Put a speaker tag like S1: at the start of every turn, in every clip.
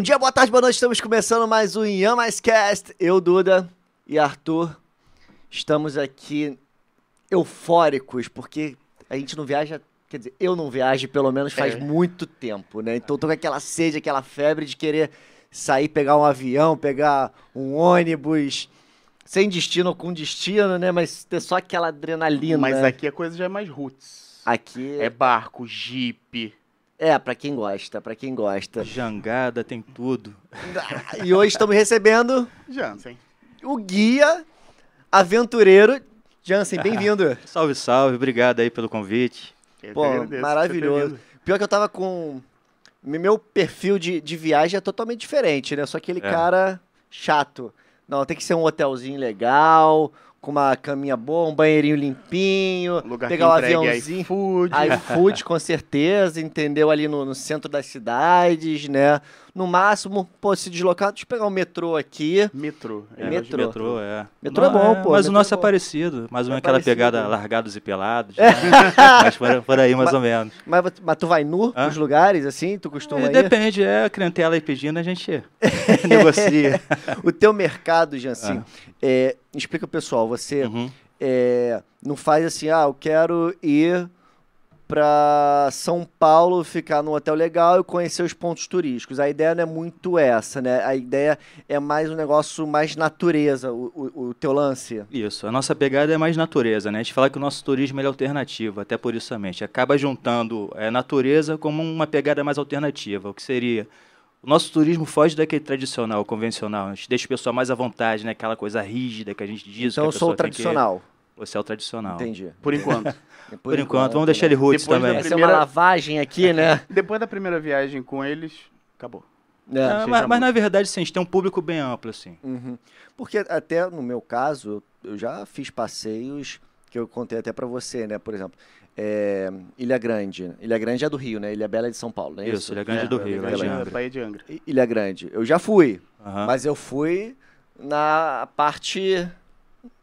S1: Bom dia, boa tarde, boa noite. Estamos começando mais um Cast. Eu, Duda e Arthur estamos aqui eufóricos porque a gente não viaja, quer dizer, eu não viajo pelo menos faz é. muito tempo, né? Então tô com aquela sede, aquela febre de querer sair, pegar um avião, pegar um ônibus, sem destino ou com destino, né? Mas ter só aquela adrenalina.
S2: Mas aqui a coisa já é mais roots.
S1: Aqui
S2: é barco, jipe.
S1: É, para quem gosta, para quem gosta.
S3: Jangada tem tudo.
S1: E hoje estamos recebendo
S2: Jansen.
S1: O guia aventureiro Jansen, bem-vindo.
S3: salve, salve, obrigado aí pelo convite.
S1: Eu Pô, maravilhoso. Pior que eu tava com meu perfil de, de viagem é totalmente diferente, né? Só aquele é. cara chato. Não, tem que ser um hotelzinho legal, com uma caminha boa, um banheirinho limpinho,
S2: Lugar
S1: pegar
S2: um
S1: aviãozinho.
S2: iFood.
S1: iFood, com certeza, entendeu? Ali no, no, centro das cidades, né? No máximo, pô, se deslocar, deixa eu pegar o um metrô aqui.
S2: Metrô.
S1: É, metrô.
S3: Metrô, é.
S1: Metrô é bom,
S3: é,
S1: pô.
S3: Mas o nosso
S1: é,
S3: é parecido. Mais ou menos
S1: é
S3: aquela
S1: parecido.
S3: pegada largados e pelados. Né? mas por, por, aí, mais
S1: mas,
S3: ou menos.
S1: Mas, mas tu vai nu Hã? nos lugares, assim? Tu costuma
S3: é,
S1: ir?
S3: Depende, é a clientela aí pedindo, a gente negocia.
S1: o teu mercado, Jansim, ah. é, explica pro pessoal, você... Uhum é, não faz assim, ah, eu quero ir para São Paulo, ficar num hotel legal e conhecer os pontos turísticos. A ideia não é muito essa, né? A ideia é mais um negócio mais natureza, o, o, o teu lance.
S3: Isso, a nossa pegada é mais natureza, né? A gente fala que o nosso turismo é alternativo, até por isso somente. Acaba juntando a é, natureza como uma pegada mais alternativa, o que seria o nosso turismo foge daquele tradicional, convencional. A gente deixa o pessoal mais à vontade, né? Aquela coisa rígida que a gente diz.
S1: Então eu sou o tradicional.
S3: Que... Você é o tradicional.
S1: Entendi.
S2: Por enquanto.
S3: Por, Por enquanto, enquanto, vamos deixar ele roots
S1: Depois
S3: também.
S1: Vai ser uma lavagem aqui, né?
S2: Depois da primeira viagem com eles, acabou.
S3: É, mas, mas, na verdade, sim, a gente tem um público bem amplo, assim.
S1: Uhum. Porque até no meu caso, eu já fiz passeios que eu contei até para você, né? Por exemplo, é, Ilha Grande. Ilha Grande é do Rio, né? Ilha Bela é de São Paulo, né?
S3: Isso, isso? Ilha Grande é, do Rio,
S2: Ilha, Ilha de Bahia de Angra.
S1: Ilha Grande. Eu já fui, uhum. mas eu fui na parte,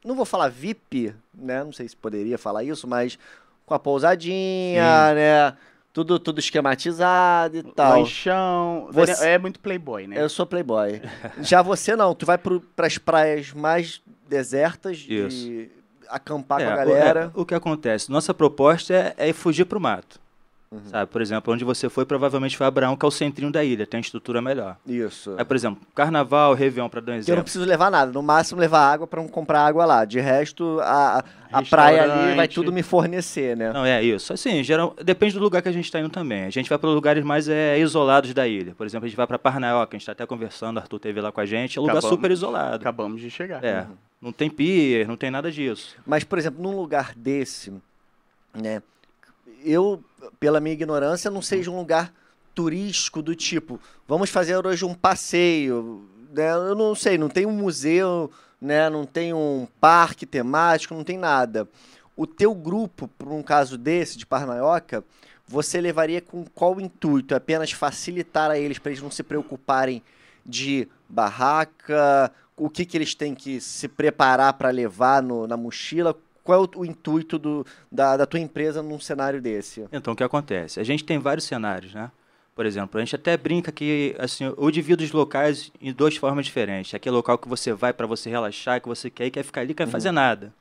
S1: não vou falar VIP, né? Não sei se poderia falar isso, mas com a pousadinha, Sim. né? Tudo, tudo esquematizado e tal.
S2: Lanchão. Você... É muito playboy, né?
S1: Eu sou playboy. Já você não, tu vai para as praias mais desertas
S3: Isso.
S1: de acampar é, com a galera.
S3: O, é, o que acontece? Nossa proposta é, é fugir para o mato. Uhum. Sabe, por exemplo, onde você foi, provavelmente foi Abraão, que é o centrinho da ilha, tem estrutura melhor.
S1: Isso.
S3: Aí, por exemplo, carnaval, Réveillon, para dar um exemplo.
S1: Eu não preciso levar nada, no máximo levar água para não comprar água lá. De resto, a, a praia ali vai tudo me fornecer, né?
S3: Não, é isso. Assim, geral, depende do lugar que a gente está indo também. A gente vai para lugares mais é, isolados da ilha. Por exemplo, a gente vai para Parnaioca, a gente está até conversando, o Arthur teve lá com a gente, é um lugar super isolado.
S2: Acabamos de chegar.
S3: É, uhum. não tem pier, não tem nada disso.
S1: Mas, por exemplo, num lugar desse, né? Eu, pela minha ignorância, não seja um lugar turístico do tipo, vamos fazer hoje um passeio, né? Eu não sei, não tem um museu, né? Não tem um parque temático, não tem nada. O teu grupo, por um caso desse de Parnaioca, você levaria com qual intuito? Apenas facilitar a eles para eles não se preocuparem de barraca, o que, que eles têm que se preparar para levar no, na mochila? Qual é o, o intuito do, da, da tua empresa num cenário desse?
S3: Então, o que acontece? A gente tem vários cenários, né? Por exemplo, a gente até brinca que assim, eu divido os locais em duas formas diferentes. Aquele local que você vai para você relaxar, que você quer e quer ficar ali, quer uhum. fazer nada.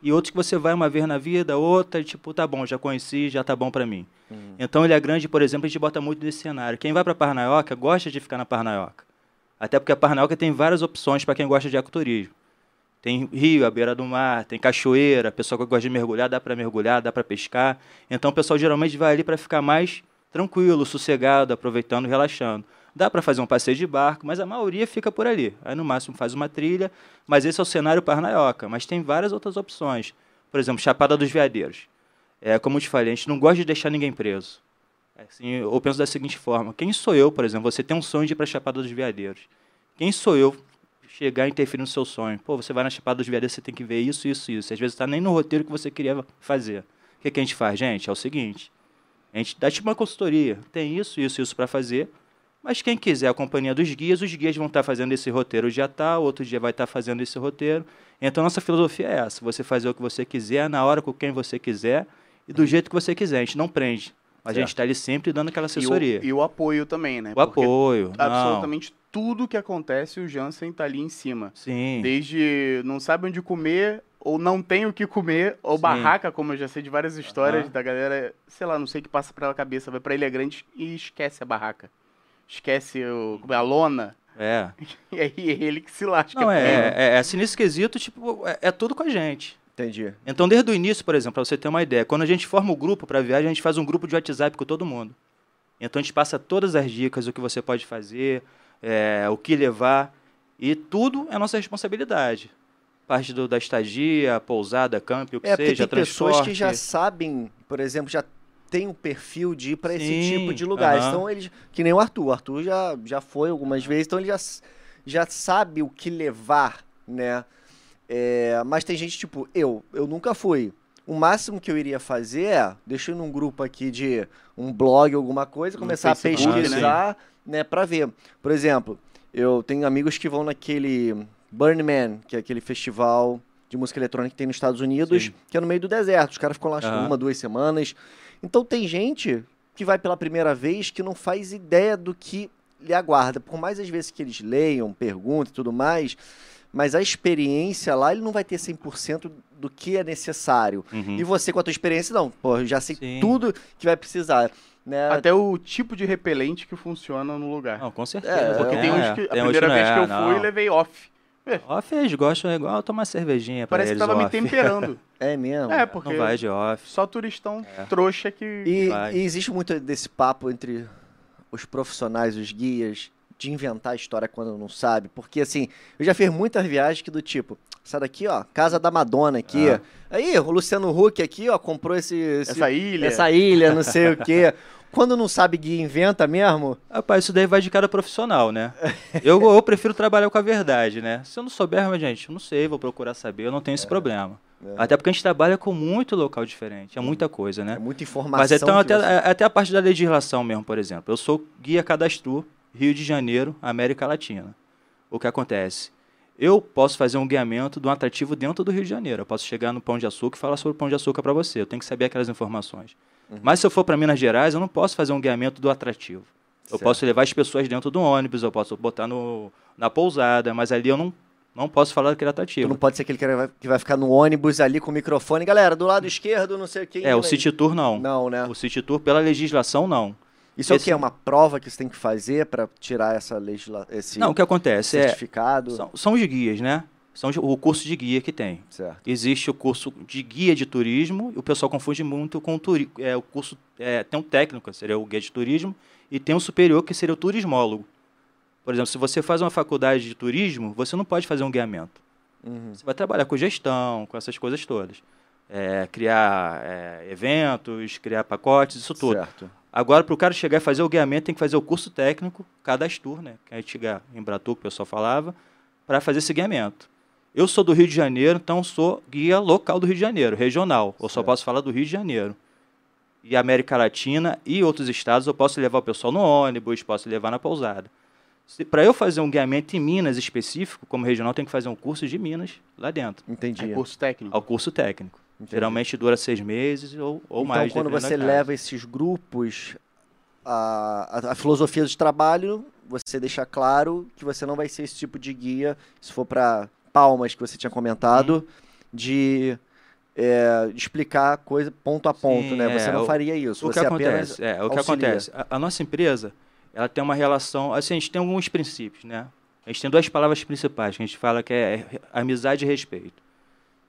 S3: E outros que você vai uma vez na vida, outra, tipo, tá bom, já conheci, já tá bom para mim. Uhum. Então, Ilha Grande, por exemplo, a gente bota muito nesse cenário. Quem vai para Parnaioca gosta de ficar na Parnaioca. Até porque a Parnaioca tem várias opções para quem gosta de ecoturismo. Tem rio à beira do mar, tem cachoeira, a pessoa que gosta de mergulhar, dá para mergulhar, dá para pescar. Então o pessoal geralmente vai ali para ficar mais tranquilo, sossegado, aproveitando, relaxando. Dá para fazer um passeio de barco, mas a maioria fica por ali. Aí no máximo faz uma trilha, mas esse é o cenário Parnaioca. Mas tem várias outras opções. Por exemplo, Chapada dos Veadeiros. É, como eu te falei, a gente não gosta de deixar ninguém preso. É assim, eu penso da seguinte forma: quem sou eu, por exemplo? Você tem um sonho de ir para Chapada dos Veadeiros. Quem sou eu chegar e interferir no seu sonho. Pô, você vai na Chapada dos Veadeiros, você tem que ver isso, isso, isso. Às vezes está nem no roteiro que você queria fazer. O que, que a gente faz, gente? É o seguinte: a gente dá tipo uma consultoria. Tem isso, isso, isso para fazer. Mas quem quiser a companhia dos guias, os guias vão estar tá fazendo esse roteiro dia tal, outro dia vai estar tá fazendo esse roteiro. Então, nossa filosofia é essa: você fazer o que você quiser, na hora com quem você quiser e do jeito que você quiser. A gente não prende. A gente está ali sempre dando aquela assessoria.
S2: E o, e o apoio também, né?
S3: O Porque apoio.
S2: Absolutamente
S3: não.
S2: tudo que acontece, o Jansen está ali em cima.
S3: Sim.
S2: Desde não sabe onde comer, ou não tem o que comer, ou Sim. barraca, como eu já sei de várias histórias uhum. da galera, sei lá, não sei o que passa pela cabeça, vai pra Ilha Grande e esquece a barraca. Esquece o, a lona.
S3: É.
S2: E aí é ele que se lasca.
S3: Não, é, é, é, assim, nesse quesito, tipo, é, é tudo com a gente.
S1: Entendi.
S3: Então, desde o início, por exemplo, para você ter uma ideia, quando a gente forma o um grupo para viagem, a gente faz um grupo de WhatsApp com todo mundo. Então, a gente passa todas as dicas, o que você pode fazer, é, o que levar, e tudo é nossa responsabilidade. Parte do, da estadia, pousada, camp, o que
S1: é,
S3: seja,
S1: tem pessoas que já sabem, por exemplo, já tem um perfil de ir para esse tipo de. Uh -huh. Então, eles, que nem o Arthur. O Arthur já, já foi algumas vezes, então ele já, já sabe o que levar, né? É, mas tem gente tipo, eu, eu nunca fui. O máximo que eu iria fazer é, deixa eu ir num grupo aqui de um blog, alguma coisa, começar a pesquisar, né, né para ver. Por exemplo, eu tenho amigos que vão naquele Burning Man, que é aquele festival de música eletrônica que tem nos Estados Unidos, Sim. que é no meio do deserto. Os caras ficam lá uhum. uma, duas semanas. Então tem gente que vai pela primeira vez que não faz ideia do que lhe aguarda. Por mais às vezes que eles leiam, perguntem e tudo mais, mas a experiência lá ele não vai ter 100% do que é necessário. Uhum. E você com a tua experiência não, pô, eu já sei Sim. tudo que vai precisar. Né?
S2: Até o tipo de repelente que funciona no lugar.
S3: Não, com certeza. É,
S2: porque é, tem uns que a primeira vez é, que eu não. fui, levei off.
S3: É. Off eles gostam é igual tomar cervejinha
S2: Parece
S3: eles,
S2: que tava
S3: off.
S2: me temperando.
S1: é mesmo?
S2: É, porque
S3: não vai de off.
S2: Só turistão é. trouxa que
S1: e, e existe muito desse papo entre os profissionais, os guias, de inventar a história quando não sabe. Porque, assim, eu já fiz muitas viagens que do tipo, essa daqui, ó, Casa da Madonna aqui. Ah. Aí, o Luciano Huck aqui, ó, comprou esse, esse,
S2: essa ilha.
S1: Essa ilha, não sei o quê. Quando não sabe guia, inventa mesmo?
S3: Rapaz, isso daí vai de cada profissional, né? eu, eu prefiro trabalhar com a verdade, né? Se eu não souber, mas, gente, eu não sei, vou procurar saber, eu não tenho esse é. problema. É. Até porque a gente trabalha com muito local diferente, é muita coisa, né?
S1: É muita informação.
S3: Mas então, até, você... até a parte da legislação mesmo, por exemplo. Eu sou guia cadastro Rio de Janeiro, América Latina. O que acontece? Eu posso fazer um guiamento de um atrativo dentro do Rio de Janeiro. Eu posso chegar no Pão de Açúcar e falar sobre o Pão de Açúcar para você. Eu tenho que saber aquelas informações. Uhum. Mas se eu for para Minas Gerais, eu não posso fazer um guiamento do atrativo. Eu certo. posso levar as pessoas dentro do ônibus, eu posso botar no, na pousada, mas ali eu não, não posso falar daquele atrativo. Tu
S1: não pode ser aquele que vai, que vai ficar no ônibus ali com o microfone. Galera, do lado esquerdo, não sei o que.
S3: É, o City Tour não.
S1: Não, né?
S3: O City Tour, pela legislação, não.
S1: Isso esse... é o que? É uma prova que você tem que fazer para tirar essa legisla... esse
S3: Não, o que acontece
S1: é certificado?
S3: É, são, são os guias, né? São o curso de guia que tem.
S1: Certo.
S3: Existe o curso de guia de turismo, e o pessoal confunde muito com o, turi é, o curso. É, tem um técnico, que seria o guia de turismo, e tem um superior, que seria o turismólogo. Por exemplo, se você faz uma faculdade de turismo, você não pode fazer um guiamento. Uhum. Você vai trabalhar com gestão, com essas coisas todas. É, criar é, eventos, criar pacotes, isso tudo.
S1: Certo.
S3: Agora, para o cara chegar e fazer o guiamento, tem que fazer o curso técnico, cadastro, né? Que a gente em Bratu, que o pessoal falava, para fazer esse guiamento. Eu sou do Rio de Janeiro, então sou guia local do Rio de Janeiro, regional. Eu só posso falar do Rio de Janeiro. E América Latina e outros estados eu posso levar o pessoal no ônibus, posso levar na pousada. Para eu fazer um guiamento em Minas específico, como regional, tem que fazer um curso de Minas lá dentro.
S1: Entendi.
S2: É curso técnico.
S3: Ao curso técnico. Entendi. Geralmente dura seis meses ou, ou
S1: então,
S3: mais.
S1: Então, quando você leva esses grupos, a, a, a, filosofia de trabalho, você deixa claro que você não vai ser esse tipo de guia, se for para palmas que você tinha comentado, hum. de é, explicar coisa ponto a ponto, Sim, né? Você é, não faria isso.
S3: O que acontece? É, o que acontece? A, a, nossa empresa, ela tem uma relação, assim, a gente tem alguns princípios, né? A gente tem duas palavras principais que a gente fala que é amizade e respeito.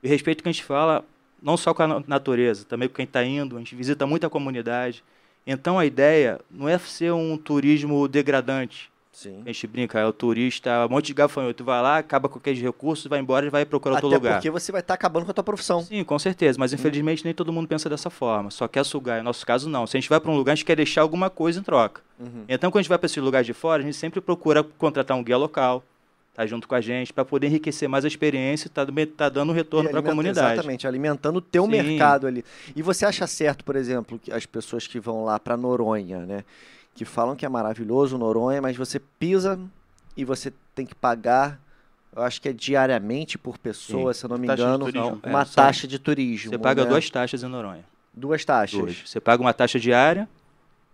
S3: E respeito que a gente fala não só com a natureza, também com quem está indo, a gente visita muita comunidade. Então a ideia não é ser um turismo degradante,
S1: Sim.
S3: A gente brinca, é o turista, um monte de gafanhoto, vai lá, acaba com aqueles recursos, vai embora e vai procurar
S1: Até
S3: outro lugar.
S1: porque você vai estar tá acabando com a tua profissão.
S3: Sim, com certeza, mas infelizmente hum. nem todo mundo pensa dessa forma, só quer sugar. No nosso caso, não. Se a gente vai para um lugar, a gente quer deixar alguma coisa em troca. Uhum. Então, quando a gente vai para esse lugar de fora, a gente sempre procura contratar um guia local, tá junto com a gente, para poder enriquecer mais a experiência e tá, tá dando retorno para a comunidade.
S1: Exatamente, alimentando o teu Sim. mercado ali. E você acha certo, por exemplo, que as pessoas que vão lá para Noronha, né? Que falam que é maravilhoso Noronha, mas você pisa e você tem que pagar, eu acho que é diariamente por pessoa, Sim. se eu não me taxa engano, uma é, taxa de turismo.
S3: Você paga
S1: né?
S3: duas taxas em Noronha.
S1: Duas taxas.
S3: Duas. Você paga uma taxa diária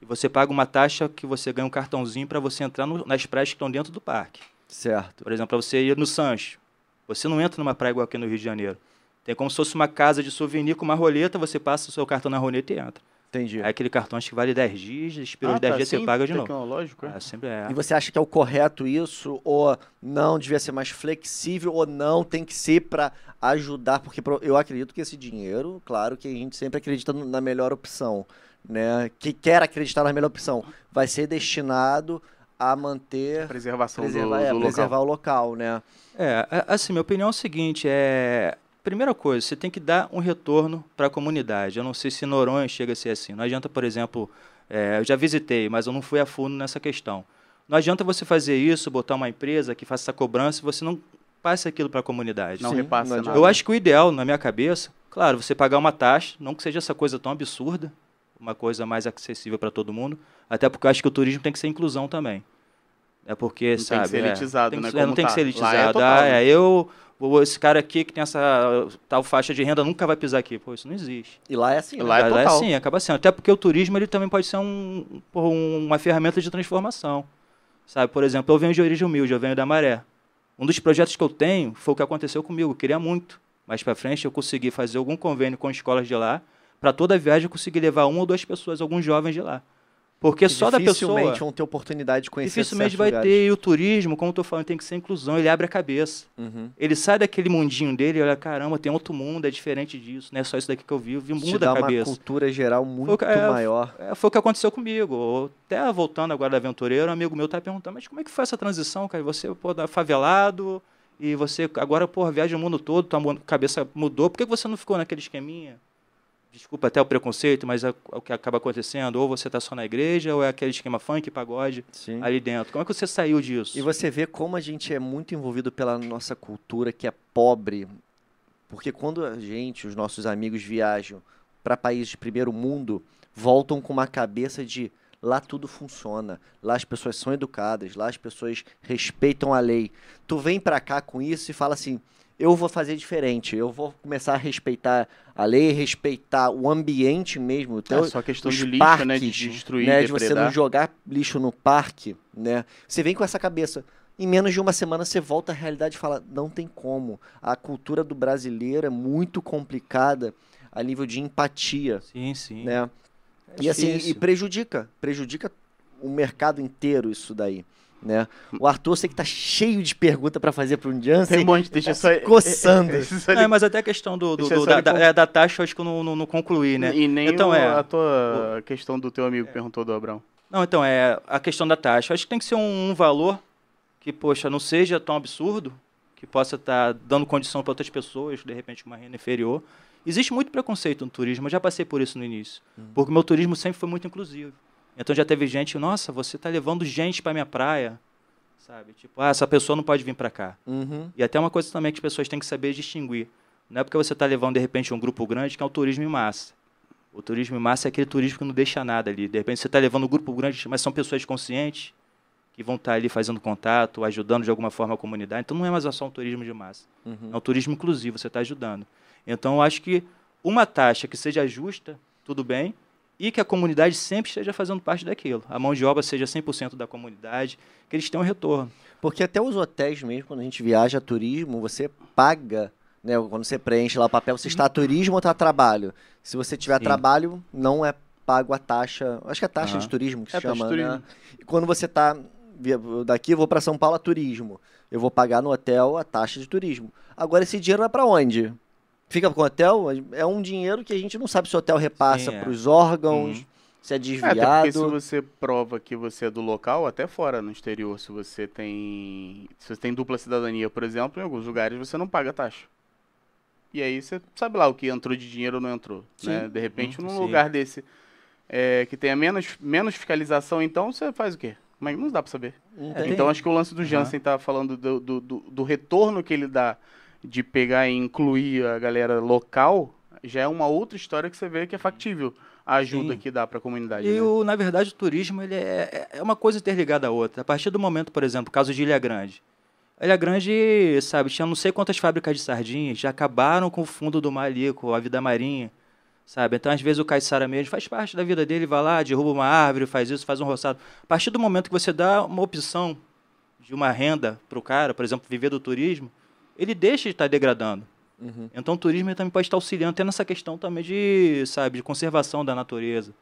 S3: e você paga uma taxa que você ganha um cartãozinho para você entrar no, nas praias que estão dentro do parque.
S1: Certo.
S3: Por exemplo, para você ir no Sancho. Você não entra numa praia igual aqui no Rio de Janeiro. Tem como se fosse uma casa de souvenir com uma roleta, você passa o seu cartão na roleta e entra.
S1: Entendi.
S3: Aí aquele cartão acho que vale 10 dias, espera
S2: Ah,
S3: os 10
S2: tá
S3: dias você paga de novo.
S2: Tecnológico, é?
S3: Ah, sempre é.
S1: E você acha que é o correto isso? Ou não devia ser mais flexível? Ou não tem que ser para ajudar? Porque eu acredito que esse dinheiro, claro que a gente sempre acredita na melhor opção, né? Que quer acreditar na melhor opção, vai ser destinado a manter,
S2: Preservação
S1: preservar,
S2: do,
S1: é,
S2: do
S1: preservar
S2: local.
S1: o local, né?
S3: É, a- assim, minha opinião é o seguinte, é... Primeira coisa, você tem que dar um retorno para a comunidade. Eu não sei se Noronha chega a ser assim. Não adianta, por exemplo, é, eu já visitei, mas eu não fui a fundo nessa questão. Não adianta você fazer isso, botar uma empresa que faça essa cobrança e você não passe aquilo para a comunidade.
S2: Não
S1: Sim,
S2: repassa
S1: não
S2: nada.
S3: Eu acho que o ideal, na minha cabeça, claro, você pagar uma taxa, não que seja essa coisa tão absurda, uma coisa mais acessível para todo mundo, até porque eu acho que o turismo tem que ser inclusão também. É porque,
S2: Não tem que
S3: sabe,
S2: ser
S3: é,
S2: elitizado,
S3: tem que-
S2: né,
S3: é,
S2: como
S3: não tem que
S2: tá.
S3: ser
S2: Lá é
S3: elitizado.
S2: total,
S3: ah,
S2: né?
S3: é, eu, esse cara aqui que tem essa tal faixa de renda nunca vai pisar aqui. Pô, isso não existe.
S1: E lá é assim, né?
S2: Lá é
S3: Mas
S2: total.
S3: assim, acaba sendo. Até porque o turismo ele também pode ser um, um- uma ferramenta de transformação. Sabe, por exemplo, eu venho de origem humilde, eu venho da Maré. Um dos projetos que eu tenho foi o que aconteceu comigo. Eu queria muito. Mais para frente eu consegui fazer algum convênio com escolas de lá. Para toda viagem eu consegui levar uma ou duas pessoas, alguns jovens de lá. Porque
S1: Que
S3: só da pessoa.
S1: dificilmente vão ter oportunidade de conhecer
S3: Dificilmente vai
S1: lugares.
S3: ter. E o turismo, como eu tô falando, tem que ser inclusão. Ele abre a cabeça.
S1: Uhum.
S3: Ele sai daquele mundinho dele e olha, caramba, tem outro mundo, é diferente disso. Não é só isso daqui que eu vi. Eu vi um
S1: Te dá uma
S3: cabeça.
S1: cultura geral muito
S3: é,
S1: maior.
S3: É, foi o que aconteceu comigo. Até voltando agora da Aventureiro, um amigo meu tá perguntando, mas como é que foi essa transição, cara? Você, pô, da favelado, e você agora, pô, viaja o mundo todo, tua cabeça mudou. Por que você não ficou naquele esqueminha? Desculpa até o preconceito, mas é o que acaba acontecendo. Ou você tá só na igreja, ou é aquele esquema funk, pagode,
S1: Sim.
S3: ali dentro. Como é que você saiu disso?
S1: E você vê como a gente é muito envolvido pela nossa cultura que é pobre. Porque quando a gente, os nossos amigos viajam para países de primeiro mundo, voltam com uma cabeça de lá tudo funciona, lá as pessoas são educadas, lá as pessoas respeitam a lei. Tu vem para cá com isso e fala assim: eu vou fazer diferente, eu vou começar a respeitar a lei, respeitar o ambiente mesmo.
S2: É só questão
S1: os
S2: de lixo, né? De
S1: parques,
S2: destruir,
S1: né, de você não jogar lixo no parque, né? Você vem com essa cabeça. Em menos de uma semana você volta à realidade e fala, não tem como. A cultura do brasileiro é muito complicada a nível de empatia,
S3: Sim, sim.
S1: né?
S3: É
S1: e assim, e prejudica, prejudica o mercado inteiro isso daí, né? O Arthur, sei que tá cheio de pergunta para fazer para um
S2: Tem
S1: Jansen.
S2: um monte, deixa
S1: tá
S2: só...
S1: coçando.
S2: Deixa
S3: Não, mas até a questão do, do- do- da, da- é, da taxa, eu acho que eu não, não, não concluí, né?
S2: E nem
S3: Então,
S2: o-
S3: é.
S2: a tua questão do teu amigo que perguntou do Abrão.
S3: Não, então, é a questão da taxa. Eu Acho que tem que ser um, um valor que, poxa, não seja tão absurdo, que possa estar dando condição para outras pessoas, de repente, uma renda inferior. Existe muito preconceito no turismo, eu já passei por isso no início. Porque o meu turismo sempre foi muito inclusivo. Então já teve gente, nossa, você está levando gente para minha praia, sabe? Tipo, ah, essa pessoa não pode vir para cá.
S1: Uhum.
S3: E até uma coisa também que as pessoas têm que saber distinguir. Não é porque você está levando, de repente, um grupo grande que é o turismo em massa. O turismo em massa é aquele turismo que não deixa nada ali. De repente você está levando um grupo grande, mas são pessoas conscientes que vão estar ali fazendo contato, ajudando de alguma forma a comunidade. Então não é mais só um turismo de massa.
S1: Uhum.
S3: É um turismo inclusivo, você está ajudando. Então eu acho que uma taxa que seja justa, tudo bem, e que a comunidade sempre esteja fazendo parte daquilo. A mão de obra seja 100% da comunidade, que eles tenham retorno.
S1: Porque até os hotéis mesmo, quando a gente viaja a turismo, você paga, né? Quando você preenche lá o papel, você está a turismo ou está a trabalho? Se você tiver
S3: Sim.
S1: trabalho, não é pago a taxa. Acho que é a taxa de turismo que se
S2: É, taxa de
S1: chama,
S2: turismo.
S1: né? E quando você está daqui eu vou para São Paulo a turismo. Eu vou pagar no hotel a taxa de turismo. Agora esse dinheiro vai para onde? Fica com o hotel? É um dinheiro que a gente não sabe se o hotel repassa
S3: é.
S1: para os órgãos,
S3: Uhum.
S1: se é
S2: É,
S1: desviado.
S2: até porque se você prova que você é do local, até fora no exterior, se você tem. Se você tem dupla cidadania, por exemplo, em alguns lugares você não paga taxa. E aí você sabe lá o que entrou de dinheiro ou não entrou. Né? De repente,
S3: Uhum,
S2: num
S3: sim.
S2: lugar desse é, que tenha menos, menos fiscalização, então você faz o quê? Mas não dá pra saber.
S1: Não
S3: É,
S1: tem.
S2: Então acho que o lance do Jansen tá falando do, do, do, do retorno que ele dá de pegar e incluir a galera local, já é uma outra história que você vê que é factível a ajuda
S3: Sim.
S2: que dá pra comunidade.
S3: E,
S2: né?
S3: o, na verdade, o turismo ele é, é uma coisa interligada à outra. A partir do momento, por exemplo, caso de Ilha Grande. Ilha Grande, sabe, tinha não sei quantas fábricas de sardinhas, já acabaram com o fundo do mar ali, com a vida marinha. Sabe? Então, às vezes, o caiçara mesmo faz parte da vida dele, vai lá, derruba uma árvore, faz isso, faz um roçado. A partir do momento que você dá uma opção de uma renda para o cara, por exemplo, viver do turismo, ele deixa de estar degradando. Uhum. Então, o turismo também pode estar auxiliando até nessa questão também de, sabe, de conservação da natureza.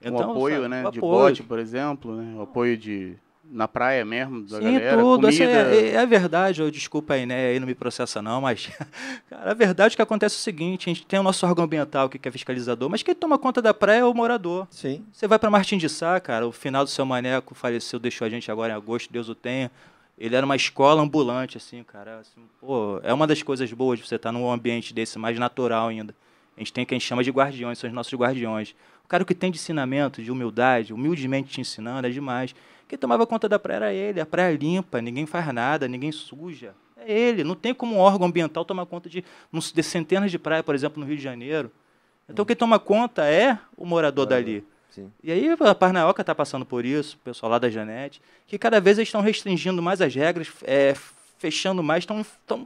S2: Então, um apoio, sabe, né? De apoio. bote, por exemplo, né? O apoio de na praia mesmo, da
S3: Sim,
S2: galera,
S3: tudo.
S2: comida...
S3: Assim, é, é, verdade, eu, desculpa aí, né, aí não me processa não, mas, cara, a verdade é que acontece é o seguinte, a gente tem o nosso órgão ambiental que é fiscalizador, mas quem toma conta da praia é o morador.
S1: Sim.
S3: Você vai para Martim de Sá, cara, o final do seu maneco faleceu, deixou a gente agora em agosto, Deus o tenha, ele era uma escola ambulante, assim, cara, assim, pô, é uma das coisas boas de você estar num ambiente desse, mais natural ainda. A gente tem o que a gente chama de guardiões, são os nossos guardiões. O cara que tem de ensinamento, de humildade, humildemente te ensinando, é demais. Quem tomava conta da praia era ele. A praia limpa, ninguém faz nada, ninguém suja. É ele. Não tem como um órgão ambiental tomar conta de, de centenas de praias, por exemplo, no Rio de Janeiro. Então, quem toma conta é o morador dali. Sim. E aí a Parnaoca está passando por isso, o pessoal lá da Janete, que cada vez eles estão restringindo mais as regras, é, fechando mais, estão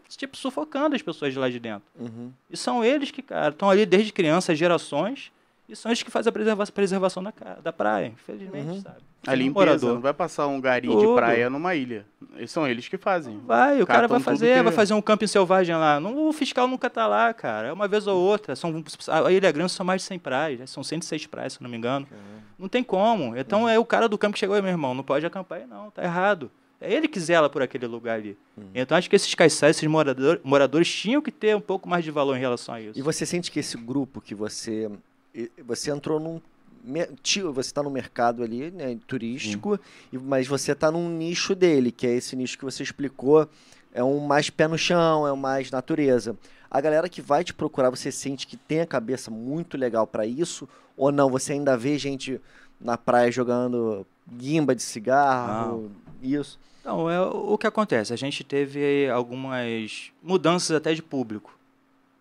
S3: tipo sufocando as pessoas de lá de dentro. Uhum. E são eles que, cara, estão ali desde crianças, gerações, e são eles que fazem a preserva preservação da, da praia, infelizmente, uhum. sabe?
S2: A limpeza, não vai passar um garim Tudo. de praia numa ilha. São eles que fazem.
S3: Vai, o cara vai fazer, que... vai fazer um camping selvagem lá. Não, o fiscal nunca tá lá, cara. É uma vez ou outra. São, a Ilha Grande são mais de 100 praias. São 106 praias, se não me engano. Uhum. Não tem como. Então uhum. é o cara do campo que chegou aí, meu irmão. Não pode acampar aí, não. Tá errado. É ele que zela por aquele lugar ali. Uhum. Então acho que esses caiçais, esses morador, moradores, tinham que ter um pouco mais de valor em relação a isso.
S1: E você sente que esse grupo que você você entrou num você está no mercado ali, né, turístico, hum. mas você está num nicho dele, que é esse nicho que você explicou, é um mais pé no chão, é um mais natureza. A galera que vai te procurar, você sente que tem a cabeça muito legal para isso, ou não? Você ainda vê gente na praia jogando guimba de cigarro, não. isso?
S3: Não, é o que acontece. A gente teve algumas mudanças até de público.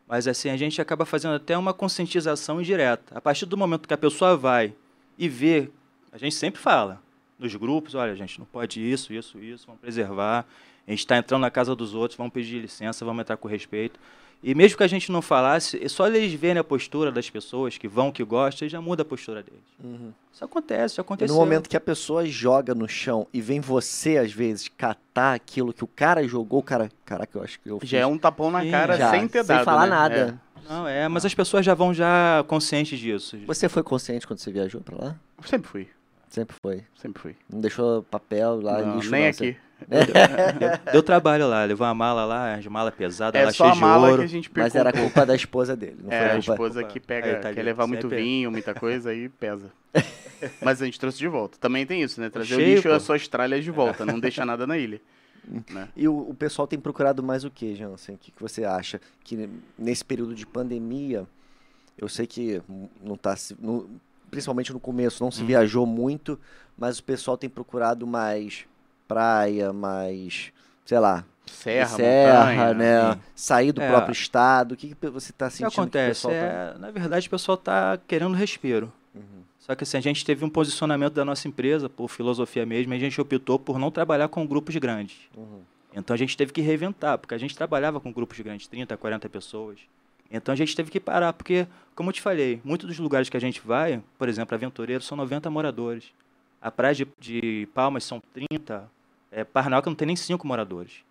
S3: Mas assim, a gente acaba fazendo até uma conscientização indireta. A partir do momento que a pessoa vai e vê, a gente sempre fala nos grupos, olha, gente não pode isso, isso, isso, vamos preservar. A gente está entrando na casa dos outros, vamos pedir licença, vamos entrar com respeito. E mesmo que a gente não falasse, é só eles verem a postura das pessoas que vão, que gostam, já muda a postura deles. Uhum. Isso acontece, isso acontece.
S1: No momento que a pessoa joga no chão e vem você, às vezes, catar aquilo que o cara jogou, o cara. Caraca, eu acho que eu.
S2: Fiz. Já é um tapão na cara já, sem ter
S1: sem
S2: dado.
S1: Sem falar
S2: né?
S1: nada.
S3: É. Não, é, mas as pessoas já vão já conscientes disso.
S1: Você foi consciente quando você viajou para lá?
S2: Sempre fui.
S1: Sempre foi.
S2: Sempre fui.
S1: Não deixou papel lá,
S2: não,
S1: lixo
S2: Nem aqui.
S3: Deu, deu, trabalho lá, levou uma mala lá, de mala pesada,
S2: é
S3: lá cheia de ouro.
S2: Que a gente
S1: mas era culpa da esposa dele. Não
S2: é,
S1: foi
S2: a esposa que pega, tá quer levar muito vinho, muita coisa, aí pesa. mas a gente trouxe de volta. Também tem isso, né? Trazer Cheio, o lixo e as suas tralhas de volta, não deixa nada na ilha.
S1: Né? E o, o, pessoal tem procurado mais o que, Jansen? O que, que você acha? Que nesse período de pandemia, eu sei que não está principalmente no começo, não se hum. viajou muito, mas o pessoal tem procurado mais praia, mais, sei lá,
S2: serra,
S1: serra montanha, né? Sim. Sair do é. próprio estado. O que, que você está sentindo? O
S3: que acontece? Que é, tá... Na verdade, o pessoal está querendo respiro. Uhum. Só que assim, a gente teve um posicionamento da nossa empresa, por filosofia mesmo, e a gente optou por não trabalhar com grupos grandes. Uhum. Então a gente teve que reinventar, porque a gente trabalhava com grupos grandes, 30, 40 pessoas. Então a gente teve que parar, porque, como eu te falei, muitos dos lugares que a gente vai, por exemplo, Aventureiro, são 90 moradores. A praia de, de Palmas são 30. É, Parnaíba não tem nem 5 moradores.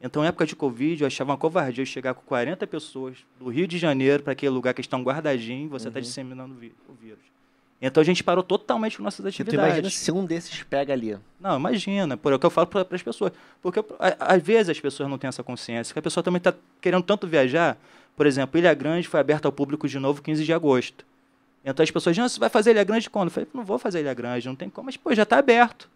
S3: Então, em época de Covid, eu achava uma covardia eu chegar com 40 pessoas do Rio de Janeiro para aquele lugar que estão guardadinhos e você está uhum. disseminando o vírus. Então a gente parou totalmente com nossas atividades.
S1: Tu imagina se um desses pega ali.
S3: Não, imagina. Por é o que eu falo para as pessoas. Porque às vezes as pessoas não têm essa consciência, que a pessoa também está querendo tanto viajar por exemplo, Ilha Grande foi aberta ao público de novo 15 de agosto. Então as pessoas dizem, você vai fazer Ilha Grande quando? Eu falei, não vou fazer Ilha Grande, não tem como. Mas, pô, já está aberto.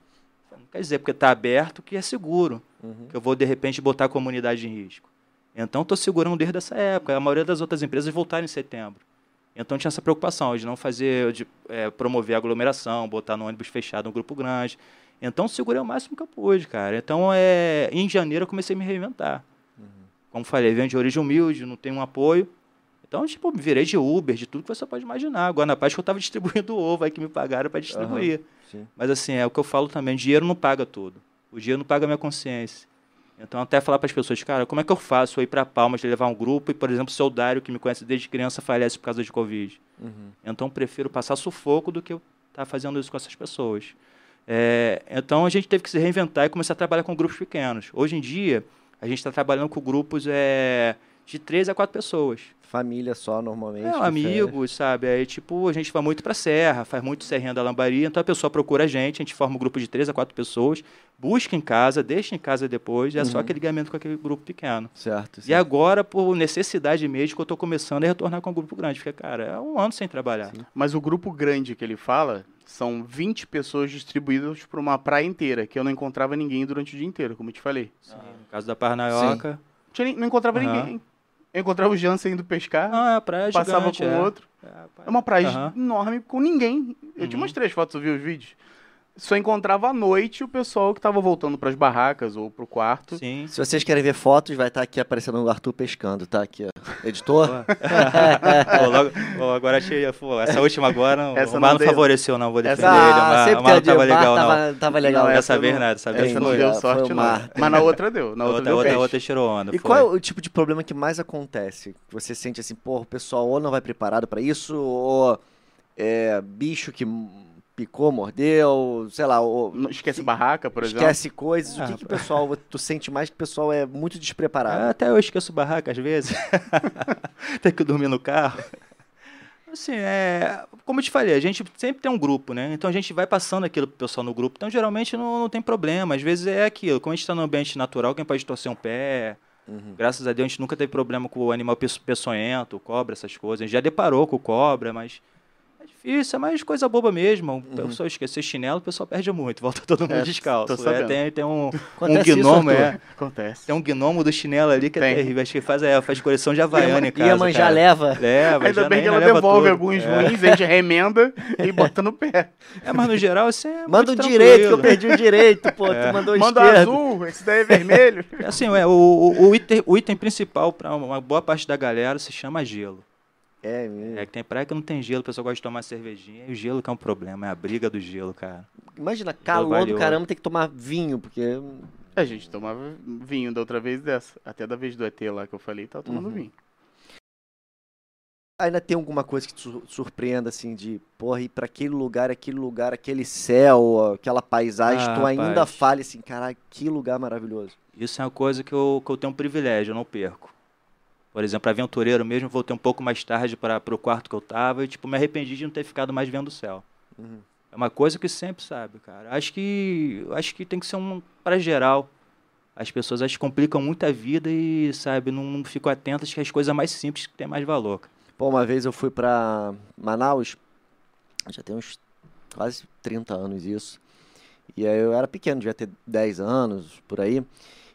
S3: Não quer dizer porque está aberto que é seguro. Uhum. Que eu vou, de repente, botar a comunidade em risco. Então, estou segurando desde essa época. A maioria das outras empresas voltaram em setembro. Então, tinha essa preocupação de não fazer, de é, promover aglomeração, botar no ônibus fechado um grupo grande. Então, segurei o máximo que eu pude, cara. Então, é, em janeiro, eu comecei a me reinventar. Como falei, venho de origem humilde, não tenho um apoio. Então, tipo, me virei de Uber, de tudo que você pode imaginar. Agora, na paz que eu estava distribuindo ovo aí que me pagaram para distribuir. Uhum, Mas, assim, é o que eu falo também: dinheiro não paga tudo. O dinheiro não paga a minha consciência. Então, até falar para as pessoas, cara, como é que eu faço aí para Palmas de levar um grupo e, por exemplo, o seu Dário, que me conhece desde criança, falece por causa de Covid? Uhum. Então, prefiro passar sufoco do que estar tá fazendo isso com essas pessoas. É, então, a gente teve que se reinventar e começar a trabalhar com grupos pequenos. Hoje em dia, a gente está trabalhando com grupos é, de três a quatro pessoas.
S1: Família só, normalmente.
S3: É, amigos, sabe? Aí, tipo, a gente vai muito pra serra, faz muito serrinha da lambaria, então a pessoa procura a gente, a gente forma um grupo de três a quatro pessoas, busca em casa, deixa em casa depois, e é uhum. só aquele ligamento com aquele grupo pequeno.
S1: Certo, certo.
S3: E agora, por necessidade mesmo, que eu tô começando a retornar com o grupo grande, porque, cara, é um ano sem trabalhar. Sim.
S2: Mas o grupo grande que ele fala são 20 pessoas distribuídas por uma praia inteira, que eu não encontrava ninguém durante o dia inteiro, como eu te falei.
S3: Sim. No caso da Parnaioca...
S2: Não encontrava uhum. ninguém. Eu encontrava o Jansen indo pescar.
S3: Ah, é a praia
S2: Passava
S3: gigante,
S2: com o é. outro. É, é uma praia uhum. enorme com ninguém. Eu uhum. te mostrei as fotos, eu vi os vídeos só encontrava à noite o pessoal que estava voltando para as barracas ou para o quarto.
S1: Sim. Se vocês querem ver fotos, vai estar tá aqui aparecendo o Arthur pescando, tá? Aqui, ó. Editor.
S3: pô, logo, pô, agora achei. Pô, essa última agora, essa o Mar não, não favoreceu, não. Vou defender essa... ele. Mar, o Mar não tava legal,
S1: tava, não. Tava legal.
S3: Não, essa vez nada. Essa vez
S2: não deu sorte, não. Mas na outra deu. Na outra, outra,
S3: outra, outra tirou onda.
S1: E foi. qual é o tipo de problema que mais acontece? Você sente assim, pô, o pessoal ou não vai preparado para isso, ou é, bicho que picou, mordeu, sei lá.
S2: Não esquece barraca, por
S1: exemplo. Esquece coisas. o que, que o pessoal, tu sente mais que o pessoal é muito despreparado?
S3: É, até eu esqueço barraca às vezes. tem que dormir no carro. Assim, é, como eu te falei, a gente sempre tem um grupo, né? Então a gente vai passando aquilo pro pessoal no grupo. Então geralmente não, não tem problema. Às vezes é aquilo. Como a gente está no ambiente natural, quem pode torcer um pé. Uhum. Graças a Deus a gente nunca teve problema com o animal peçonhento, cobra, essas coisas. A gente já deparou com cobra, mas difícil, é mais coisa boba mesmo. O uhum. pessoal esquecer chinelo, o pessoal perde muito, volta todo mundo é, descalço. É, tem, tem um, um gnomo, isso, é.
S2: Acontece.
S3: Tem um gnomo do chinelo ali que é tem. é terrível. Acho que faz, é, faz coleção de Havaiana em casa.
S1: Ieman já leva.
S2: Leva. Ainda bem que ela devolve tudo. alguns é. ruins, a gente remenda e bota no pé.
S3: É, mas no geral, assim, é
S1: Manda o direito, que eu perdi o direito, pô. É. Tu mandou
S2: Manda azul, esse daí é vermelho.
S3: Assim, é, o, o, o, item, o item principal para uma boa parte da galera se chama gelo.
S1: É mesmo.
S3: É que tem praia que não tem gelo, o pessoal gosta de tomar cervejinha. E o gelo que é um problema, é a briga do gelo, cara.
S1: Imagina, calor do caramba tem que tomar vinho, porque.
S2: A gente tomava vinho da outra vez dessa. Até da vez do ET lá que eu falei, tava tomando uhum. vinho.
S1: Ainda tem alguma coisa que te surpreenda, assim, de, porra, ir pra aquele lugar, aquele lugar, aquele céu, aquela paisagem, ah, tu ainda rapaz. fale assim, caralho, que lugar maravilhoso.
S3: Isso é uma coisa que eu, que eu tenho um privilégio, eu não perco. Por exemplo, aventureiro mesmo, voltei um pouco mais tarde para o quarto que eu tava e tipo me arrependi de não ter ficado mais vendo o céu. Uhum. É uma coisa que sempre sabe, cara. Acho que acho que tem que ser um para geral. As pessoas acho, complicam muito a vida e sabe não, não ficam atentas que as coisas mais simples que têm mais valor. Cara.
S1: Pô, uma vez eu fui para Manaus, já tem uns quase 30 anos isso. E aí eu era pequeno, devia ter 10 anos, por aí.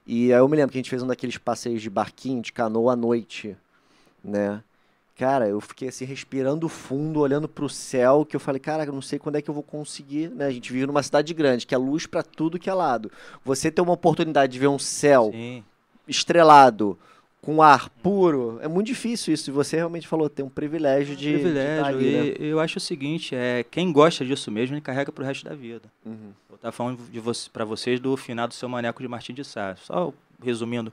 S1: E aí eu me lembro que a gente fez um daqueles passeios de barquinho, de canoa à noite, né? Cara, eu fiquei assim, respirando fundo, olhando pro céu, que eu falei, cara, eu não sei quando é que eu vou conseguir, né? A gente vive numa cidade grande, que é luz para tudo que é lado. Você ter uma oportunidade de ver um céu Sim. estrelado, com ar puro, é muito difícil isso. E você realmente falou, tem um privilégio de.
S3: Privilégio.
S1: De ali,
S3: né? eu acho o seguinte: é, quem gosta disso mesmo, ele carrega pro resto da vida. Uhum. Eu estava falando de você, para vocês do final do seu maneco de Martim de Sá. Só resumindo,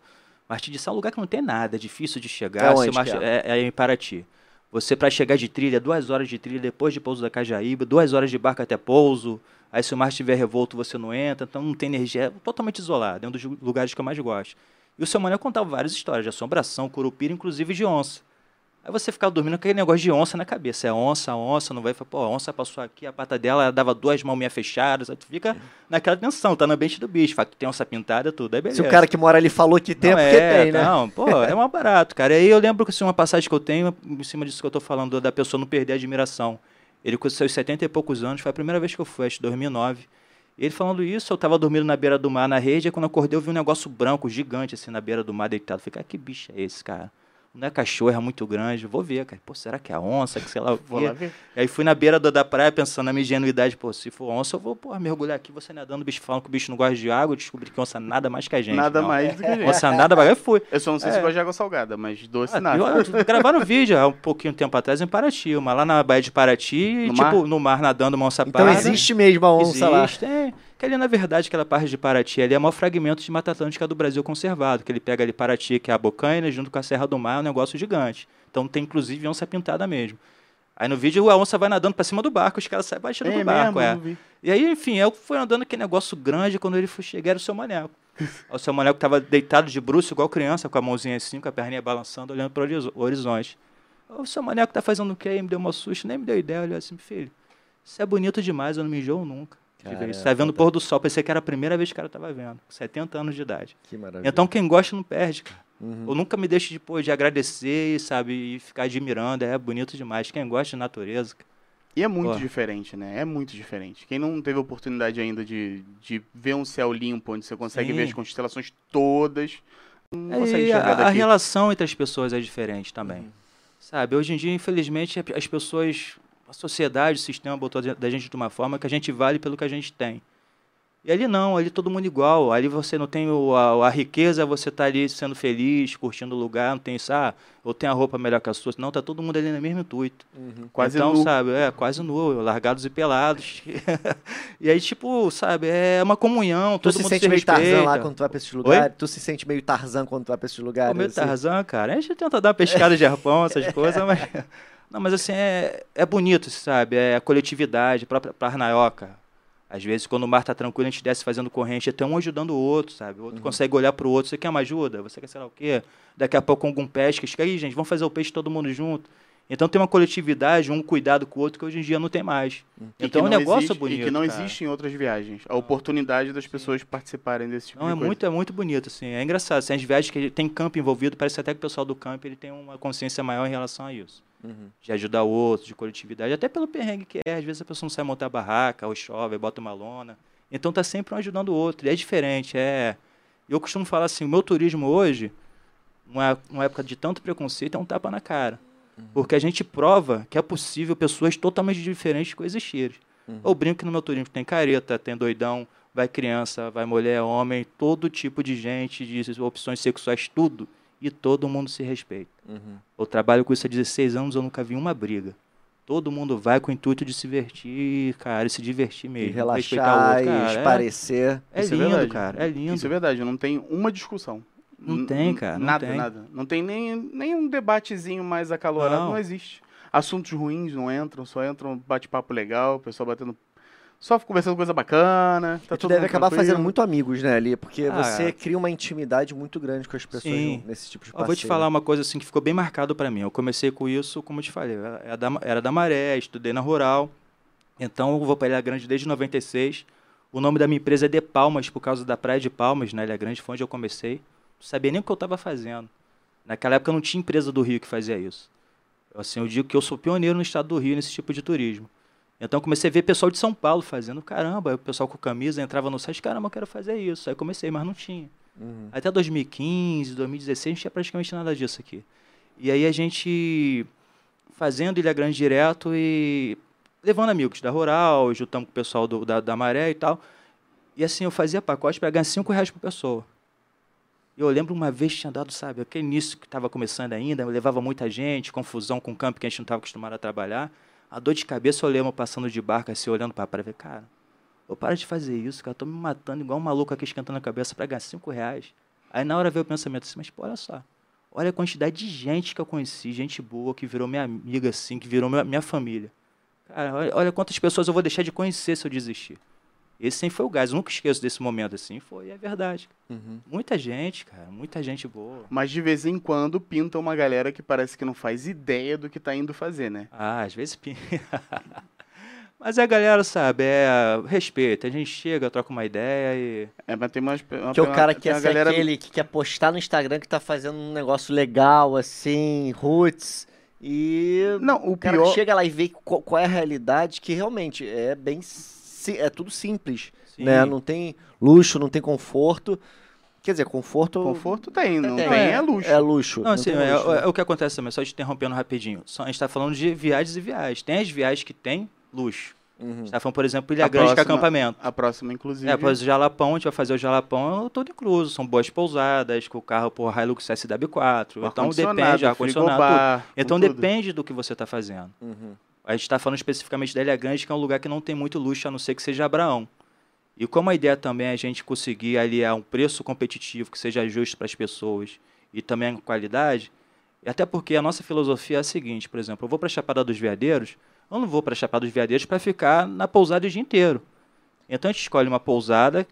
S3: Martim de Sá é um lugar que não tem nada, é difícil de chegar. É, onde é? é, é em Paraty. Você, para chegar de trilha, duas horas de trilha depois de pouso da Cajaíba, duas horas de barco até pouso. Aí, se o mar estiver revolto, você não entra, então não tem energia. É totalmente isolado. É um dos lugares que eu mais gosto. E o seu Mané contava várias histórias de assombração, curupira, inclusive de onça. Aí você ficava dormindo com aquele negócio de onça na cabeça. É onça, onça, não vai. Pô, a onça passou aqui, a pata dela dava duas mãos meia fechadas. Aí tu fica naquela tensão, tá no ambiente do bicho. Fala que tem onça pintada, tudo. Aí beleza.
S1: Se o cara que mora ali falou que tem, não, é porque é, tem, né?
S3: Não, pô, é um barato, cara. Aí eu lembro que assim, uma passagem que eu tenho, em cima disso que eu tô falando, da pessoa não perder a admiração. Ele com seus 70 e poucos anos, foi a primeira vez que eu fui, acho que 2009. Ele falando isso, eu tava dormindo na beira do mar na rede, e quando eu acordei eu vi um negócio branco, gigante, assim, na beira do mar deitado. Falei, cara, que bicho é esse, cara? Não é cachorro, é muito grande. Vou ver, cara. Pô, será que é onça? Que sei lá. Vou lá ver. E aí fui na beira da, da praia pensando na minha ingenuidade. Pô, se for onça, eu vou pô, mergulhar aqui. Você nadando, o bicho falando que o bicho não gosta de água. Eu descobri que onça nada mais que a gente.
S2: Nada não. mais do que a gente.
S3: Onça nada mais. Eu fui.
S2: Eu só não sei é. se gosta de água salgada, mas doce ah, nada.
S3: Eu, gravaram vídeo há um pouquinho tempo atrás em Paraty. Uma lá na Baía de Paraty, no tipo, mar? no mar nadando uma onça
S1: Então existe mesmo a onça existe, lá. Existe,
S3: é que ali, na verdade, aquela parte de Paraty ali é o maior fragmento de Mata Atlântica do Brasil conservado, que ele pega ali Paraty, que é a Bocaina, junto com a Serra do Mar, é um negócio gigante. Então tem, inclusive, onça pintada mesmo. Aí no vídeo a onça vai nadando pra cima do barco, os caras saem batendo
S2: É
S3: no barco,
S2: mesmo,
S3: é. E aí, enfim, eu fui andando aquele negócio grande, quando ele foi chegar era o seu maneco. o seu maneco tava deitado de bruxo, igual criança, com a mãozinha assim, com a perninha balançando, olhando pro horizo- horizonte. O seu maneco tá fazendo o quê? Aí me deu uma susto, nem me deu ideia, olhou assim, filho, isso é bonito demais, eu não me enjoo nunca. De ver isso.
S1: é
S3: Tá vendo o pôr do sol, pensei que era a primeira vez que o cara tava vendo, com 70 anos de idade.
S1: Que maravilha.
S3: Então quem gosta não perde, cara.
S1: Uhum.
S3: Eu nunca me deixo de, pô, de agradecer, sabe, e ficar admirando, é bonito demais. Quem gosta de natureza, cara.
S2: E é muito
S3: Pô.
S2: diferente, né? É muito diferente. Quem não teve oportunidade ainda de, de ver um céu limpo, onde você consegue
S3: Sim.
S2: ver as constelações todas, não
S3: É,
S2: consegue enxergar
S3: a, a
S2: daqui.
S3: relação entre as pessoas é diferente também.
S1: Uhum.
S3: Sabe, hoje em dia, infelizmente, a- as pessoas, a sociedade, o sistema botou da gente de uma forma que a gente vale pelo que a gente tem. E ali não, ali todo mundo igual. Ali você não tem o- a, a riqueza, você tá ali sendo feliz, curtindo o lugar, não tem isso, ah, eu tenho a roupa melhor que a sua. Não, tá todo mundo ali no mesmo intuito.
S1: Uhum.
S2: Quase
S3: então,
S2: nu.
S3: sabe, é, quase nu, largados e pelados. e aí, tipo, sabe, é uma comunhão,
S1: Tu
S3: todo
S1: se
S3: mundo
S1: sente
S3: se
S1: meio
S3: respeita.
S1: Tarzan lá quando tu vai pra esses lugares? Tu se sente meio Tarzan quando tu vai pra esses lugares?
S3: Meio
S1: assim?
S3: Tarzan, cara. A gente tenta dar uma pescada de arpão, essas coisas, mas. Não, mas assim, é, é bonito, sabe? É a coletividade, a própria Parnaioca. Às vezes, quando o mar tá tranquilo, a gente desce fazendo corrente, até um ajudando o outro, sabe? O outro consegue olhar pro outro, você quer uma ajuda? Você quer sei lá o quê? Daqui a pouco algum pesca, fica aí, gente, vamos fazer o peixe todo mundo junto. Então tem uma coletividade, um cuidado com o outro que hoje em dia não tem mais.
S2: E que
S3: Então é um negócio
S2: existe-
S3: bonito.
S2: E que não
S3: cara.
S2: existe em outras viagens. A oportunidade das pessoas participarem desse tipo
S3: Não,
S2: de
S3: é
S2: coisa.
S3: muito, é muito bonito, assim. É engraçado. Assim, as viagens que tem campo envolvido, parece até que o pessoal do campo ele tem uma consciência maior em relação a isso.
S1: Uhum.
S3: De ajudar o outro, de coletividade. Até pelo perrengue que é. Às vezes a pessoa não sabe montar barraca, ou chove, bota uma lona. Então tá sempre um ajudando o outro. E é diferente. É... Eu costumo falar assim, o meu turismo hoje, numa, numa época de tanto preconceito, é um tapa na cara. Porque a gente prova que é possível pessoas totalmente diferentes coexistirem. Eu brinco que no meu turismo tem careta, tem doidão, vai criança, vai mulher, homem, todo tipo de gente, de opções sexuais, tudo. E todo mundo se respeita.
S1: Uhum.
S3: Eu trabalho com isso há 16 anos, eu nunca vi uma briga. Todo mundo vai com o intuito de se divertir, cara, e se divertir
S1: E
S3: mesmo. respeitar
S1: relaxar
S3: o outro,
S1: e
S3: cara. É-
S1: esparecer.
S3: É,
S2: é
S3: lindo,
S2: verdade.
S3: cara, é lindo.
S2: Isso é verdade, não tem uma discussão.
S3: Não
S2: N-
S3: tem, cara, não
S2: nada,
S3: tem.
S2: nada. Não tem nem, nem um debatezinho mais acalorado, não.
S3: Não.
S2: existe. Assuntos ruins não entram, só entram bate-papo legal, o pessoal batendo. Só conversando coisa bacana. Tá
S1: E tu deve acabar
S2: tranquilo.
S1: fazendo muito amigos, né, ali? Porque
S3: Ah,
S1: você
S3: é.
S1: cria uma intimidade muito grande com as pessoas
S3: Sim.
S1: nesse tipo de
S3: Eu
S1: passeio.
S3: vou te falar uma coisa assim que ficou bem marcado para mim. Eu comecei com isso, como eu te falei, era da, era da Maré, estudei na Rural. Então eu vou para Ilha Grande desde 96. O nome da minha empresa é De Palmas, por causa da Praia de Palmas, na Ilha Grande, foi onde eu comecei. Não sabia nem o que eu estava fazendo. Naquela época não tinha empresa do Rio que fazia isso. Assim, eu digo que eu sou pioneiro no estado do Rio nesse tipo de turismo. Então eu comecei a ver pessoal de São Paulo fazendo, caramba, o pessoal com camisa entrava no site, caramba, eu quero fazer isso. Aí comecei, mas não tinha.
S1: Uhum.
S3: Até 2015, 2016, não tinha praticamente nada disso aqui. E aí a gente fazendo Ilha Grande direto e levando amigos da Rural, juntamos com o pessoal do- da, da Maré e tal. E assim, eu fazia pacote para ganhar 5 reais por pessoa. E eu lembro uma vez que tinha dado, sabe, aquele início que estava começando ainda, levava muita gente, confusão com o campo que a gente não estava acostumado a trabalhar. A dor de cabeça eu lembro passando de barco, assim, olhando para a praia, cara, eu paro de fazer isso, cara, tô me matando igual um maluco aqui esquentando a cabeça para ganhar 5 reais. Aí na hora veio o pensamento assim, mas pô, olha só, olha a quantidade de gente que eu conheci, gente boa, que virou minha amiga, assim, que virou minha, minha família. Cara, olha, olha quantas pessoas eu vou deixar de conhecer se eu desistir. Esse sempre foi o gás, eu nunca esqueço desse momento, assim, foi, é verdade.
S1: Uhum.
S3: Muita gente, cara, muita gente boa.
S2: Mas de vez em quando pinta uma galera que parece que não faz ideia do que tá indo fazer, né?
S3: Ah, às vezes pin- Mas a galera, sabe, é respeito. A gente chega, troca uma ideia e.
S2: É, mas tem umas. Uma,
S1: Que o cara
S2: tem
S1: quer ser
S2: galera...
S1: aquele que quer postar no Instagram que tá fazendo um negócio legal, assim, roots. E
S2: Não, o
S1: o cara
S2: pior.
S1: chega lá e vê qual, qual é a realidade, que realmente é bem. É tudo simples.
S3: Sim.
S1: Né? Não tem luxo, não tem conforto. Quer dizer, conforto.
S2: Conforto tem, não
S1: tem,
S2: tem,
S1: é,
S2: é luxo.
S1: É luxo.
S3: Não, assim,
S1: tem
S3: é,
S1: luxo, né?
S3: é o que acontece também, só te interrompendo rapidinho. Só, a gente está falando de viagens e viagens. Tem as viagens que tem luxo.
S1: Uhum.
S3: A gente tá falando, por exemplo, Ilha
S2: A
S3: Grande, que é
S2: próxima-
S3: acampamento.
S2: A próxima, inclusive.
S3: É, pois o Jalapão, a gente vai fazer o Jalapão, é tudo incluso. São boas pousadas, com o carro por Hilux SW4. Então depende, ar-condicionado, Então
S2: tudo.
S3: depende do que você está fazendo.
S1: Uhum.
S3: A gente está falando especificamente da Ilha Grande, que é um lugar que não tem muito luxo, a não ser que seja Abraão. E como a ideia também é a gente conseguir aliar um preço competitivo que seja justo para as pessoas e também a qualidade, E até porque a nossa filosofia é a seguinte, por exemplo, eu vou para a Chapada dos Veadeiros, eu não vou para a Chapada dos Veadeiros para ficar na pousada o dia inteiro. Então a gente escolhe uma pousada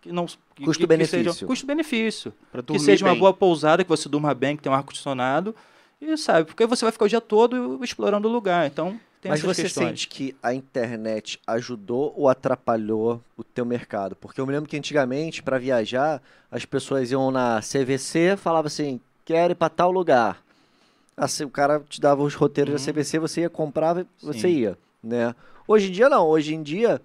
S3: que não
S1: custo-benefício.
S3: Custo-benefício. Que seja bem. uma boa pousada, que você durma bem, que tenha um ar-condicionado. E sabe, porque você vai ficar o dia todo explorando o lugar. Então, tem
S1: Mas você
S3: questões.
S1: sente que a internet ajudou ou atrapalhou o teu mercado? Porque eu me lembro que antigamente, para viajar, as pessoas iam na CVC, falavam assim, quero ir para tal lugar. Assim, o cara te dava os roteiros uhum. da CVC, você ia, comprava, você Sim. ia, né? Hoje em dia não, hoje em dia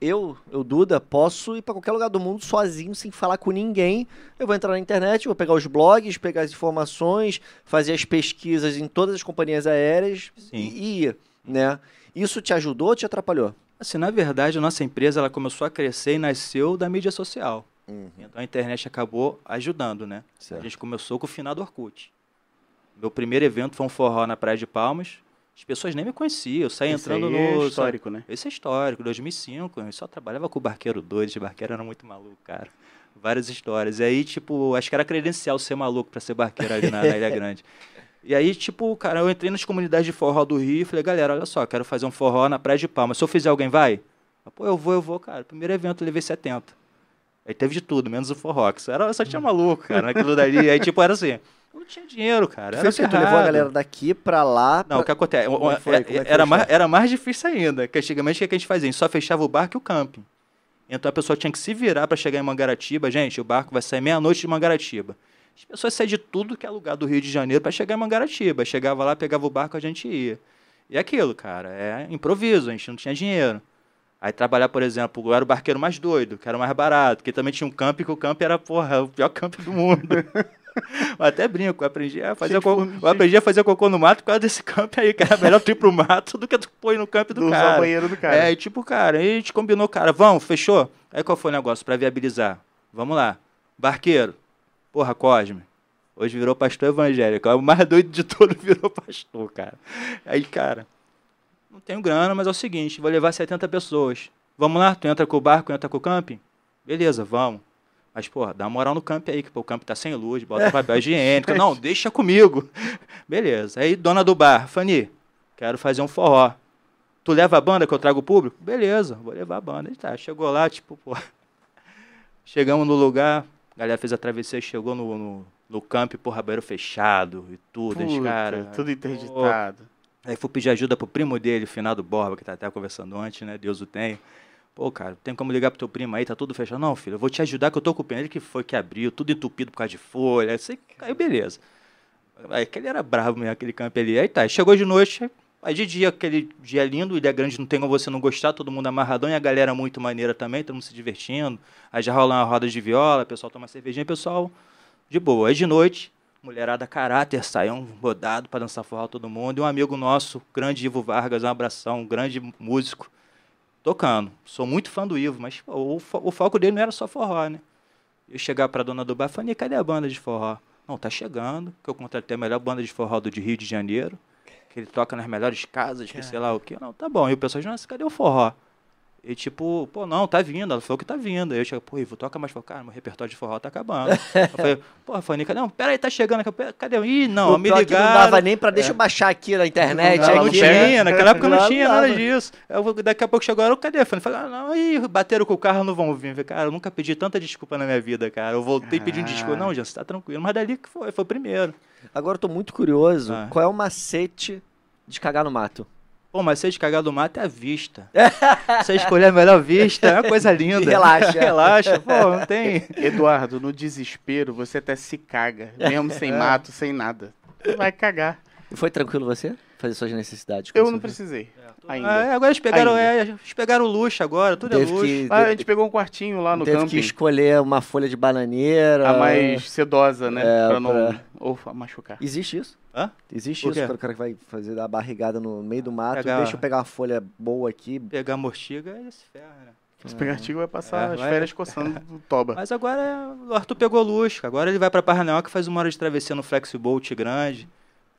S1: eu, eu Duda, posso ir para qualquer lugar do mundo sozinho, sem falar com ninguém. Eu vou entrar na internet, vou pegar os blogs, pegar as informações, fazer as pesquisas em todas as companhias aéreas Sim. e ir, né? Isso te ajudou ou te atrapalhou?
S3: Assim, na verdade, a nossa empresa ela começou a crescer e nasceu da mídia social. Uhum. Então a internet acabou ajudando, né? Certo. A gente começou com o final do Orkut. Meu primeiro evento foi um forró na Praia de Palmas. As pessoas nem me conheciam, eu saí Esse entrando no.
S2: É histórico, né?
S3: Esse é histórico, 2005. Eu só trabalhava com o barqueiro doido, esse barqueiro era muito maluco, cara. Várias histórias. E aí, tipo, acho que era credencial ser maluco para ser barqueiro ali na, na Ilha Grande. E aí, tipo, cara, eu entrei nas comunidades de forró do Rio e falei, galera, olha só, quero fazer um forró na Praia de Palmas. Se eu fizer, alguém vai? Pô, eu vou, eu vou, cara. Primeiro evento eu levei 70. Aí teve de tudo, menos o forró. Que era, só tinha maluco, cara, naquilo dali. Aí, tipo, era assim. Eu não tinha dinheiro, cara. Era
S1: Foi tu levou a galera daqui pra lá.
S3: Não, o que acontece? Foi? É, é era, mais, era mais difícil ainda. Que antigamente o que a gente fazia? A gente só fechava o barco e o camping. Então a pessoa tinha que se virar para chegar em Mangaratiba. Gente, o barco vai sair meia-noite de Mangaratiba. As pessoas saíam de tudo que é lugar do Rio de Janeiro para chegar em Mangaratiba. Chegava lá, pegava o barco, a gente ia. E aquilo, cara, é improviso, a gente não tinha dinheiro. Aí trabalhar, por exemplo, eu era o barqueiro mais doido, que era o mais barato, que também tinha um camp, que o camp era, porra, o pior camp do mundo. até brinco, eu aprendi a fazer cocô, eu aprendi a fazer cocô no mato por causa desse campo aí, que era melhor tu ir pro mato do que tu pôr no campo do, do cara.
S2: o banheiro do cara.
S3: É, e tipo, cara, aí a gente combinou, cara, vamos, fechou? Aí qual foi o negócio para viabilizar? Vamos lá. Barqueiro. Porra, Cosme. Hoje virou pastor evangélico. É o mais doido de todo virou pastor, cara. Aí, cara, não tenho grana, mas é o seguinte, vou levar 70 pessoas. Vamos lá? Tu entra com o barco, entra com o camping? Beleza, vamos. Mas, pô, dá uma moral no campo aí, que pô, o campo tá sem luz, bota papel higiênico. Não, deixa comigo. Beleza. Aí, dona do bar, Fanny, quero fazer um forró. Tu leva a banda que eu trago o público? Beleza, vou levar a banda. E tá, chegou lá, tipo, pô. Chegamos no lugar, a galera fez a travessia, chegou no, no, no camp, porra, banheiro fechado e tudo. Puta, cara,
S2: tudo interditado.
S3: Aí fui pedir ajuda pro primo dele, o finado Borba, que tá até conversando antes, né? Deus o tem. Pô, cara, tem como ligar pro teu primo aí, tá tudo fechado. Não, filho, eu vou te ajudar que eu tô com o pneu. Ele que foi que abriu, tudo entupido por causa de folha. Aí, aí beleza. Aí aquele era bravo mesmo, aquele campo ali. Aí tá, chegou de noite, aí de dia, aquele dia lindo, Ilha Grande não tem como você não gostar, todo mundo amarradão e a galera muito maneira também, todo mundo se divertindo. Aí já rola uma roda de viola, o pessoal toma cervejinha, o pessoal de boa. Aí de noite, mulherada caráter, saiu um rodado para dançar forró todo mundo. E um amigo nosso, grande Ivo Vargas, um abração, um grande músico, tocando. Sou muito fã do Ivo, mas o, o foco dele não era só forró, né? Eu chegar para dona do bar e falei, cadê a banda de forró? Não, tá chegando, que eu contratei a melhor banda de forró do Rio de Janeiro, que ele toca nas melhores casas, que sei lá o quê. Não, tá bom. E o pessoal disse, cadê o forró? E tipo, pô, não, tá vindo. Ela falou que tá vindo. Aí eu cheguei, pô, Ivo, toca mais. Falei, cara, meu repertório de forró tá acabando. eu falei, pô, Fanica, não, peraí, tá chegando. Cadê? Ih, não, o me ligaram.
S1: não dava nem pra, deixa é. eu baixar aqui na internet.
S3: Não,
S1: não,
S3: não tinha, naquela época não, não tinha nada disso. Eu, daqui a pouco chegou, eu, cadê? Eu falei, ah, não, aí bateram com o carro, não vão vir. Falei, cara, eu nunca pedi tanta desculpa na minha vida, cara. Eu voltei ah. pedindo desculpa. Não, já tá tranquilo. Mas dali que foi, foi o primeiro.
S1: Agora eu tô muito curioso, ah. qual é o macete de cagar no mato?
S3: Pô, mas você cagar do mato é a vista. você escolher a melhor vista, é uma coisa linda.
S1: Relaxa.
S3: Relaxa, pô, não tem.
S2: Eduardo, no desespero, você até se caga. Mesmo sem é. mato, sem nada. Vai cagar.
S1: E foi tranquilo você? Fazer suas necessidades?
S2: Eu não precisei. É. Ainda.
S3: Ah, é, agora eles pegaram, é, eles pegaram o luxo agora, tudo é Teve é luxo. Que,
S2: ah, a gente pegou um quartinho lá no
S1: teve
S2: camping.
S1: Teve que escolher uma folha de bananeira.
S2: A mais sedosa, né? É, pra não pra... ou machucar.
S1: Existe isso?
S3: Hã?
S1: Existe isso, para o cara que vai fazer a barrigada no meio do mato, pegar... deixa eu pegar uma folha boa aqui.
S3: Pegar mortiga e se ferra, né?
S2: Se pegar artigo vai passar é, as vai... férias coçando do toba.
S3: Mas agora o Arthur pegou luxo. Agora ele vai pra Paranaguá que faz uma hora de travessia no Flexibolt grande.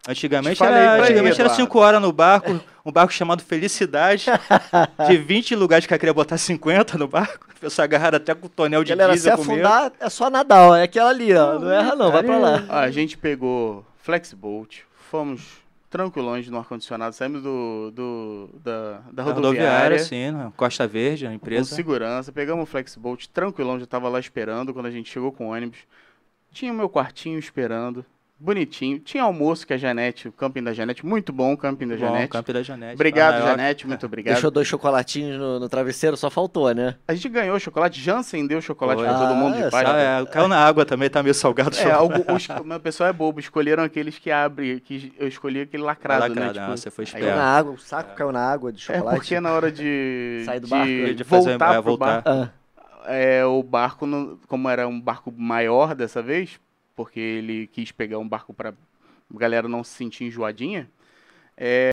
S3: Antigamente era, antigamente era cinco horas no barco, um barco chamado Felicidade, de 20 lugares que eu queria botar 50 no barco. O pessoal agarraram até com o tonel de
S1: Galera, se
S3: diesel comigo.
S1: afundar, é só nadar, ó. É aquela ali, ó. Não erra não, vai pra lá.
S2: A gente pegou Flexboat, fomos tranquilões no ar-condicionado, saímos do, do- da, da
S3: Da
S2: rodoviária.
S3: sim, né? Costa Verde, a
S2: Com
S3: empresa.
S2: segurança, pegamos o Flexboat tranquilão, já tava lá esperando quando a gente chegou com o ônibus. Tinha o meu quartinho esperando, bonitinho. Tinha almoço que a Janete, o camping da Janete, muito bom o camping da
S3: Bom,
S2: Janete.
S3: Campo da Janete.
S2: Obrigado,
S3: Paranaioca.
S2: Janete, muito obrigado.
S1: Deixou dois chocolatinhos no, no travesseiro, só faltou, né?
S2: A gente ganhou chocolate, Jansen deu chocolate pra todo mundo
S1: Ah,
S2: de paz.
S3: Ah, é, caiu na água também, tá meio salgado. o
S2: É,
S3: chocolate.
S2: algo, os, o meu pessoal é bobo, escolheram aqueles que abre, que eu escolhi aquele lacrado,
S3: Lacrado,
S2: né?
S3: ah,
S2: Tipo,
S3: você foi
S2: aí
S1: Caiu
S3: esperto.
S1: na água, o saco caiu na água de
S2: É
S1: chocolate.
S2: porque na hora de,
S1: Sair do
S2: de
S1: barco?
S3: De fazer-
S2: voltar
S3: é,
S2: pro
S3: voltar.
S2: barco,
S1: Ah,
S2: é, o barco, no- como era um barco maior dessa vez, porque ele quis pegar um barco pra galera não se sentir enjoadinha, é,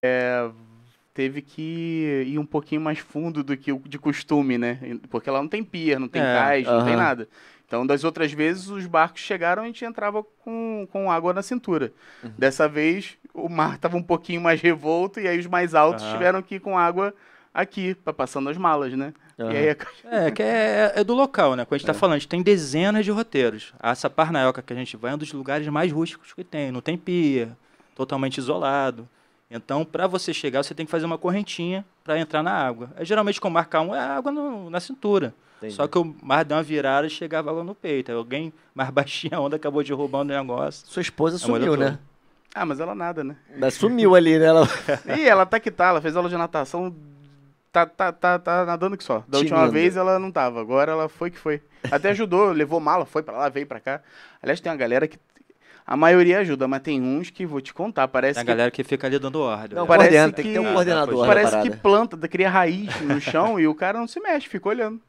S2: teve que ir um pouquinho mais fundo do que de costume, né? Porque lá não tem pier, não tem
S3: É,
S2: cais, não tem nada. Então, das outras vezes, os barcos chegaram e a gente entrava com, com água na cintura.
S3: Uhum.
S2: Dessa vez, o mar estava um pouquinho mais revolto e aí os mais altos
S3: Aham.
S2: tiveram que ir com água aqui, pra passando as malas, né? E a-
S3: É, que é, é do local, né? Quando a gente tá
S1: É.
S3: falando, a gente tem dezenas de roteiros. A Saparnaioca que a gente vai é um dos lugares mais rústicos que tem. Não tem pia, totalmente isolado. Então, para você chegar, você tem que fazer uma correntinha para entrar na água. É, geralmente, com marcar um, é água no- na cintura.
S1: Entendi.
S3: Só que o mar deu uma virada e chegava água no peito. Alguém mais baixinha a onda acabou derrubando o negócio.
S1: Sua esposa sumiu,
S3: toda.
S1: né?
S2: Ah, mas ela nada, né?
S1: Mas Sumiu ali, né? Ela...
S2: Ih, ela tá que tá, ela fez aula de natação, tá, tá, tá, tá nadando que só. Da última vez ela não tava, agora ela foi que foi. Até ajudou, levou mala, foi pra lá, veio pra cá. Aliás, tem uma galera que. A maioria ajuda, mas tem uns que vou te contar, parece
S3: Tem a
S2: que.
S3: galera que fica ali dando ordem.
S1: Não,
S3: né?
S2: parece
S1: coordena, tem que
S2: que-
S1: ter um
S2: Ah,
S1: coordenador na
S2: Parece que planta, cria raiz no chão e o cara não se mexe, fica olhando.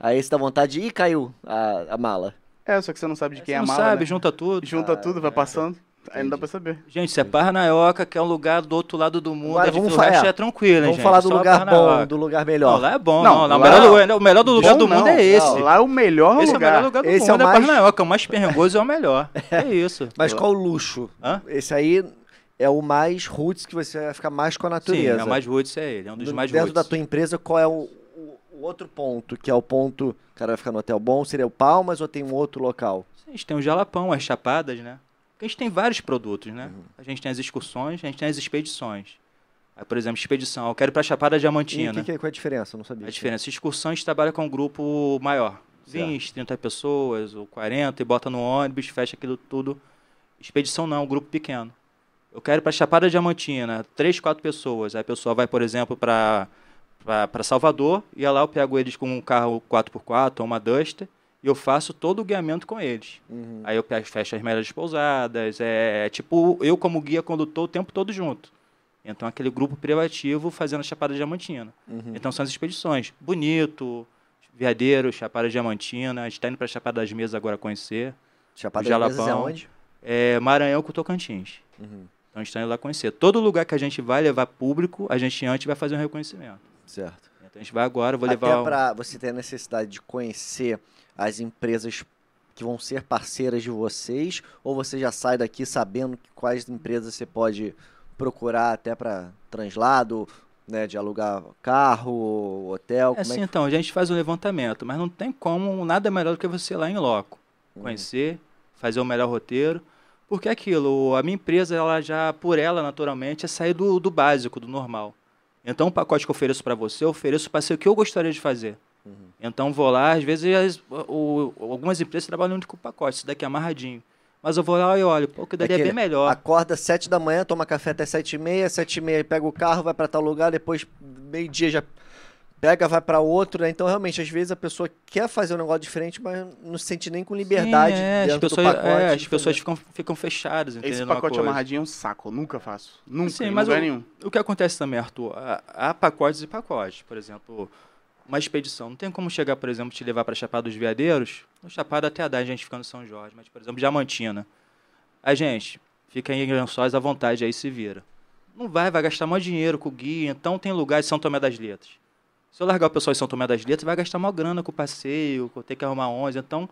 S1: Aí você dá vontade de ir, caiu a, a mala.
S2: É, só que você não sabe de quem
S3: Você
S2: é a
S3: não
S2: mala.
S3: sabe,
S2: né?
S3: junta tudo.
S2: Junta
S1: Ah,
S2: tudo, vai
S1: é.
S2: passando. Aí não dá pra saber.
S3: Gente, isso é Paranaioca, que é um lugar do outro lado do mundo.
S1: Agora
S3: é,
S1: vamos
S3: o
S1: fa-
S3: resto
S1: é,
S3: é tranquilo,
S1: Vamos
S3: gente?
S1: falar do
S3: Só
S1: lugar bom, do lugar
S3: Não,
S1: melhor.
S3: lá é bom.
S2: Não,
S3: Não, não,
S2: lá-
S3: o, melhor, lugar- o melhor do lugar
S2: Bom
S3: do mundo
S2: não,
S3: é esse.
S2: não, lá é o melhor
S3: Esse é o
S2: lugar.
S3: melhor lugar do
S1: Esse é
S3: mundo,
S1: o
S3: é,
S1: mais-
S3: Paranaioca. O mais perrengoso é o melhor. É isso.
S1: Mas qual o luxo?
S3: Hã?
S1: Esse aí é o mais roots que você vai ficar mais com a
S3: Sim,
S1: natureza.
S3: é o mais roots, é ele. É um dos
S1: Do-
S3: mais
S1: Dentro
S3: roots.
S1: da tua empresa, qual é o, o- o outro ponto? Que é o ponto, o cara vai ficar no hotel bom, seria o Palmas ou tem um outro local?
S3: A gente tem o Jalapão, as Chapadas, né? Porque a gente tem vários produtos, né?
S1: Uhum.
S3: A gente tem as excursões, a gente tem as expedições. Aí, por exemplo, expedição. Eu quero ir pra Chapada
S1: E
S3: Diamantina.
S1: que, que, qual é a diferença? Eu não sabia.
S3: A diferença, excursão a gente trabalha com um grupo maior.
S1: Certo.
S3: 20, 30 pessoas, ou 40, e bota no ônibus, fecha aquilo tudo. Expedição não, um grupo pequeno. Eu quero para Chapada Diamantina, 3, 4 pessoas. Aí a pessoa vai, por exemplo, para para Salvador, e lá eu pego eles com um carro 4x4 ou uma Duster, e eu faço todo o guiamento com eles.
S1: Uhum.
S3: Aí eu fecho as melhores pousadas, é, é tipo eu como guia condutor o tempo todo junto. Então aquele grupo privativo fazendo a Chapada Diamantina.
S1: Uhum.
S3: Então são as expedições. Bonito, Veadeiro, Chapada Diamantina. A gente está indo para Chapada das Mesas agora conhecer.
S1: Chapada das Mesas é onde?
S3: É, Maranhão com Tocantins.
S1: Uhum.
S3: Então a gente está indo lá conhecer. Todo lugar que a gente vai levar público, a gente antes vai fazer um reconhecimento.
S1: Certo.
S3: Então a gente vai agora, vou
S1: Até
S3: levar. um-
S1: para você ter a necessidade de conhecer as empresas que vão ser parceiras de vocês, ou você já sai daqui sabendo quais empresas você pode procurar até para translado, né, de alugar carro, hotel,
S3: É
S1: como
S3: assim,
S1: é
S3: então, a gente faz o levantamento, mas não tem como nada melhor do que você ir lá em loco.
S1: Uhum.
S3: Conhecer, fazer o melhor roteiro. Porque é aquilo, a minha empresa, ela já, por ela, naturalmente, é sair do, do básico, do normal. Então, o pacote que eu ofereço para você, eu ofereço para ser o que eu gostaria de fazer.
S1: Uhum.
S3: Então, vou lá, às vezes, o- algumas empresas trabalham único pacote, isso daqui é amarradinho. Mas eu vou lá e olho, pô, que daria é
S1: Aquele-
S3: bem melhor.
S1: Acorda sete da manhã, toma café até sete e meia, sete e meia pega o carro, vai para tal lugar, depois meio-dia já pega, vai para outro, né? Então, realmente, às vezes a pessoa quer fazer um negócio diferente, mas não se sente nem com liberdade
S3: Sim, é, as
S1: dentro
S3: pessoas,
S1: do pacote.
S3: é, as pessoas ficam, ficam fechadas, entendeu?
S2: Esse pacote amarradinho é um saco, eu nunca faço. Nunca,
S3: Sim,
S2: em
S3: mas
S2: lugar
S3: o-
S2: nenhum.
S3: O que acontece também, Arthur, há, há pacotes e pacotes. Por exemplo, uma expedição. Não tem como chegar, por exemplo, te levar para Chapada dos Veadeiros. No Chapada até dá a gente fica no São Jorge. Mas, por exemplo, Diamantina. A gente fica em Lençóis à vontade, aí se vira. Não vai, vai gastar mais dinheiro com o guia. Então tem lugar de São Tomé das Letras. Se eu largar o pessoal em São Tomé das Letras, vai gastar maior grana com o passeio, com ter que arrumar 11. Então,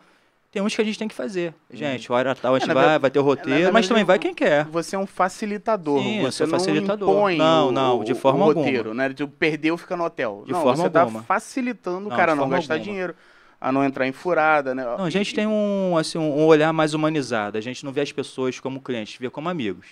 S3: Tem uns que a gente tem que fazer. Gente, hora tal a gente
S2: É,
S3: vai, vai ter o
S2: na
S3: roteiro,
S2: verdade,
S3: mas também vai quem quer.
S2: Você é um facilitador.
S3: Sim,
S2: você
S3: sou
S2: não
S3: facilitador.
S2: impõe
S3: Não,
S2: o,
S3: não, de
S2: o
S3: forma
S2: roteiro, né? De perdeu, fica no hotel.
S3: De
S2: não,
S3: forma
S2: você tá
S3: alguma.
S2: facilitando o
S3: Não,
S2: cara a não
S3: forma
S2: gastar
S3: alguma.
S2: dinheiro, a não entrar em furada, né?
S3: Não, a gente tem um, assim, um olhar mais humanizado. A gente não vê as pessoas como clientes, vê como amigos.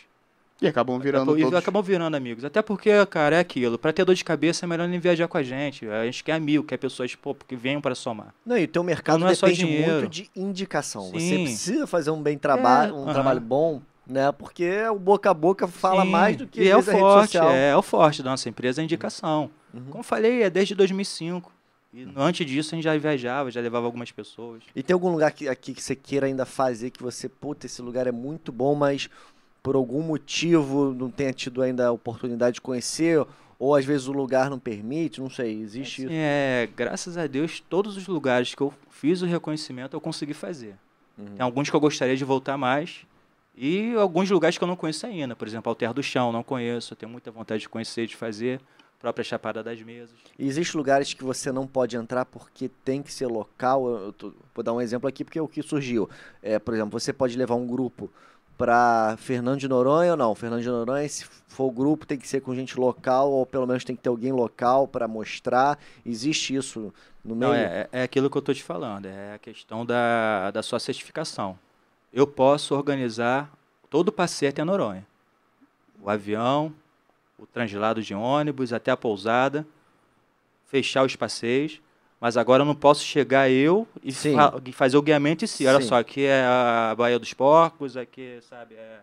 S2: E acabam virando
S3: e
S2: todos...
S3: acabam virando amigos. Até porque, cara, é aquilo. Pra ter dor de cabeça é melhor nem viajar com a gente. A gente quer amigo, quer pessoas pô, que venham pra somar.
S1: Não, e o teu mercado
S3: Não é só
S1: depende
S3: dinheiro.
S1: muito de indicação. Você
S3: Sim.
S1: precisa fazer um bem trabalho,
S3: É,
S1: um
S3: aham.
S1: trabalho bom, né? Porque o boca a boca fala
S3: Sim,
S1: mais do que
S3: e é o
S1: vezes, a rede
S3: forte,
S1: social.
S3: é, é o forte da nossa empresa, a indicação.
S1: Uhum.
S3: Como eu falei, é desde 2005. E antes disso a gente já viajava, já levava algumas pessoas.
S1: E tem algum lugar que, aqui que você queira ainda fazer que você, puta, esse lugar é muito bom, mas por algum motivo não tenha tido ainda a oportunidade de conhecer, ou às vezes o lugar não permite, não sei, existe isso.
S3: É, graças a Deus, todos os lugares que eu fiz o reconhecimento eu consegui fazer.
S1: Uhum.
S3: Tem alguns que eu gostaria de voltar mais. E alguns lugares que eu não conheço ainda. Por exemplo, Alter do Chão, não conheço. Eu tenho muita vontade de conhecer, de fazer. Própria Chapada das Mesas.
S1: E Existem lugares que você não pode entrar porque tem que ser local. Eu eu tô- vou dar um exemplo aqui porque é o que surgiu. É, por exemplo, você pode levar um grupo para Fernando de Noronha ou não? Fernando de Noronha, se for o grupo, tem que ser com gente local ou pelo menos tem que ter alguém local para mostrar. Existe isso no meio?
S3: Não, é, é aquilo que eu estou te falando. É a questão da, da sua certificação. Eu posso organizar todo o passeio até Noronha. O avião, o translado de ônibus até a pousada, fechar os passeios. Mas agora eu não posso chegar eu e, fa- fazer o guiamento em si. Olha
S1: Sim.
S3: só, aqui é a Baía dos Porcos, aqui, sabe, é...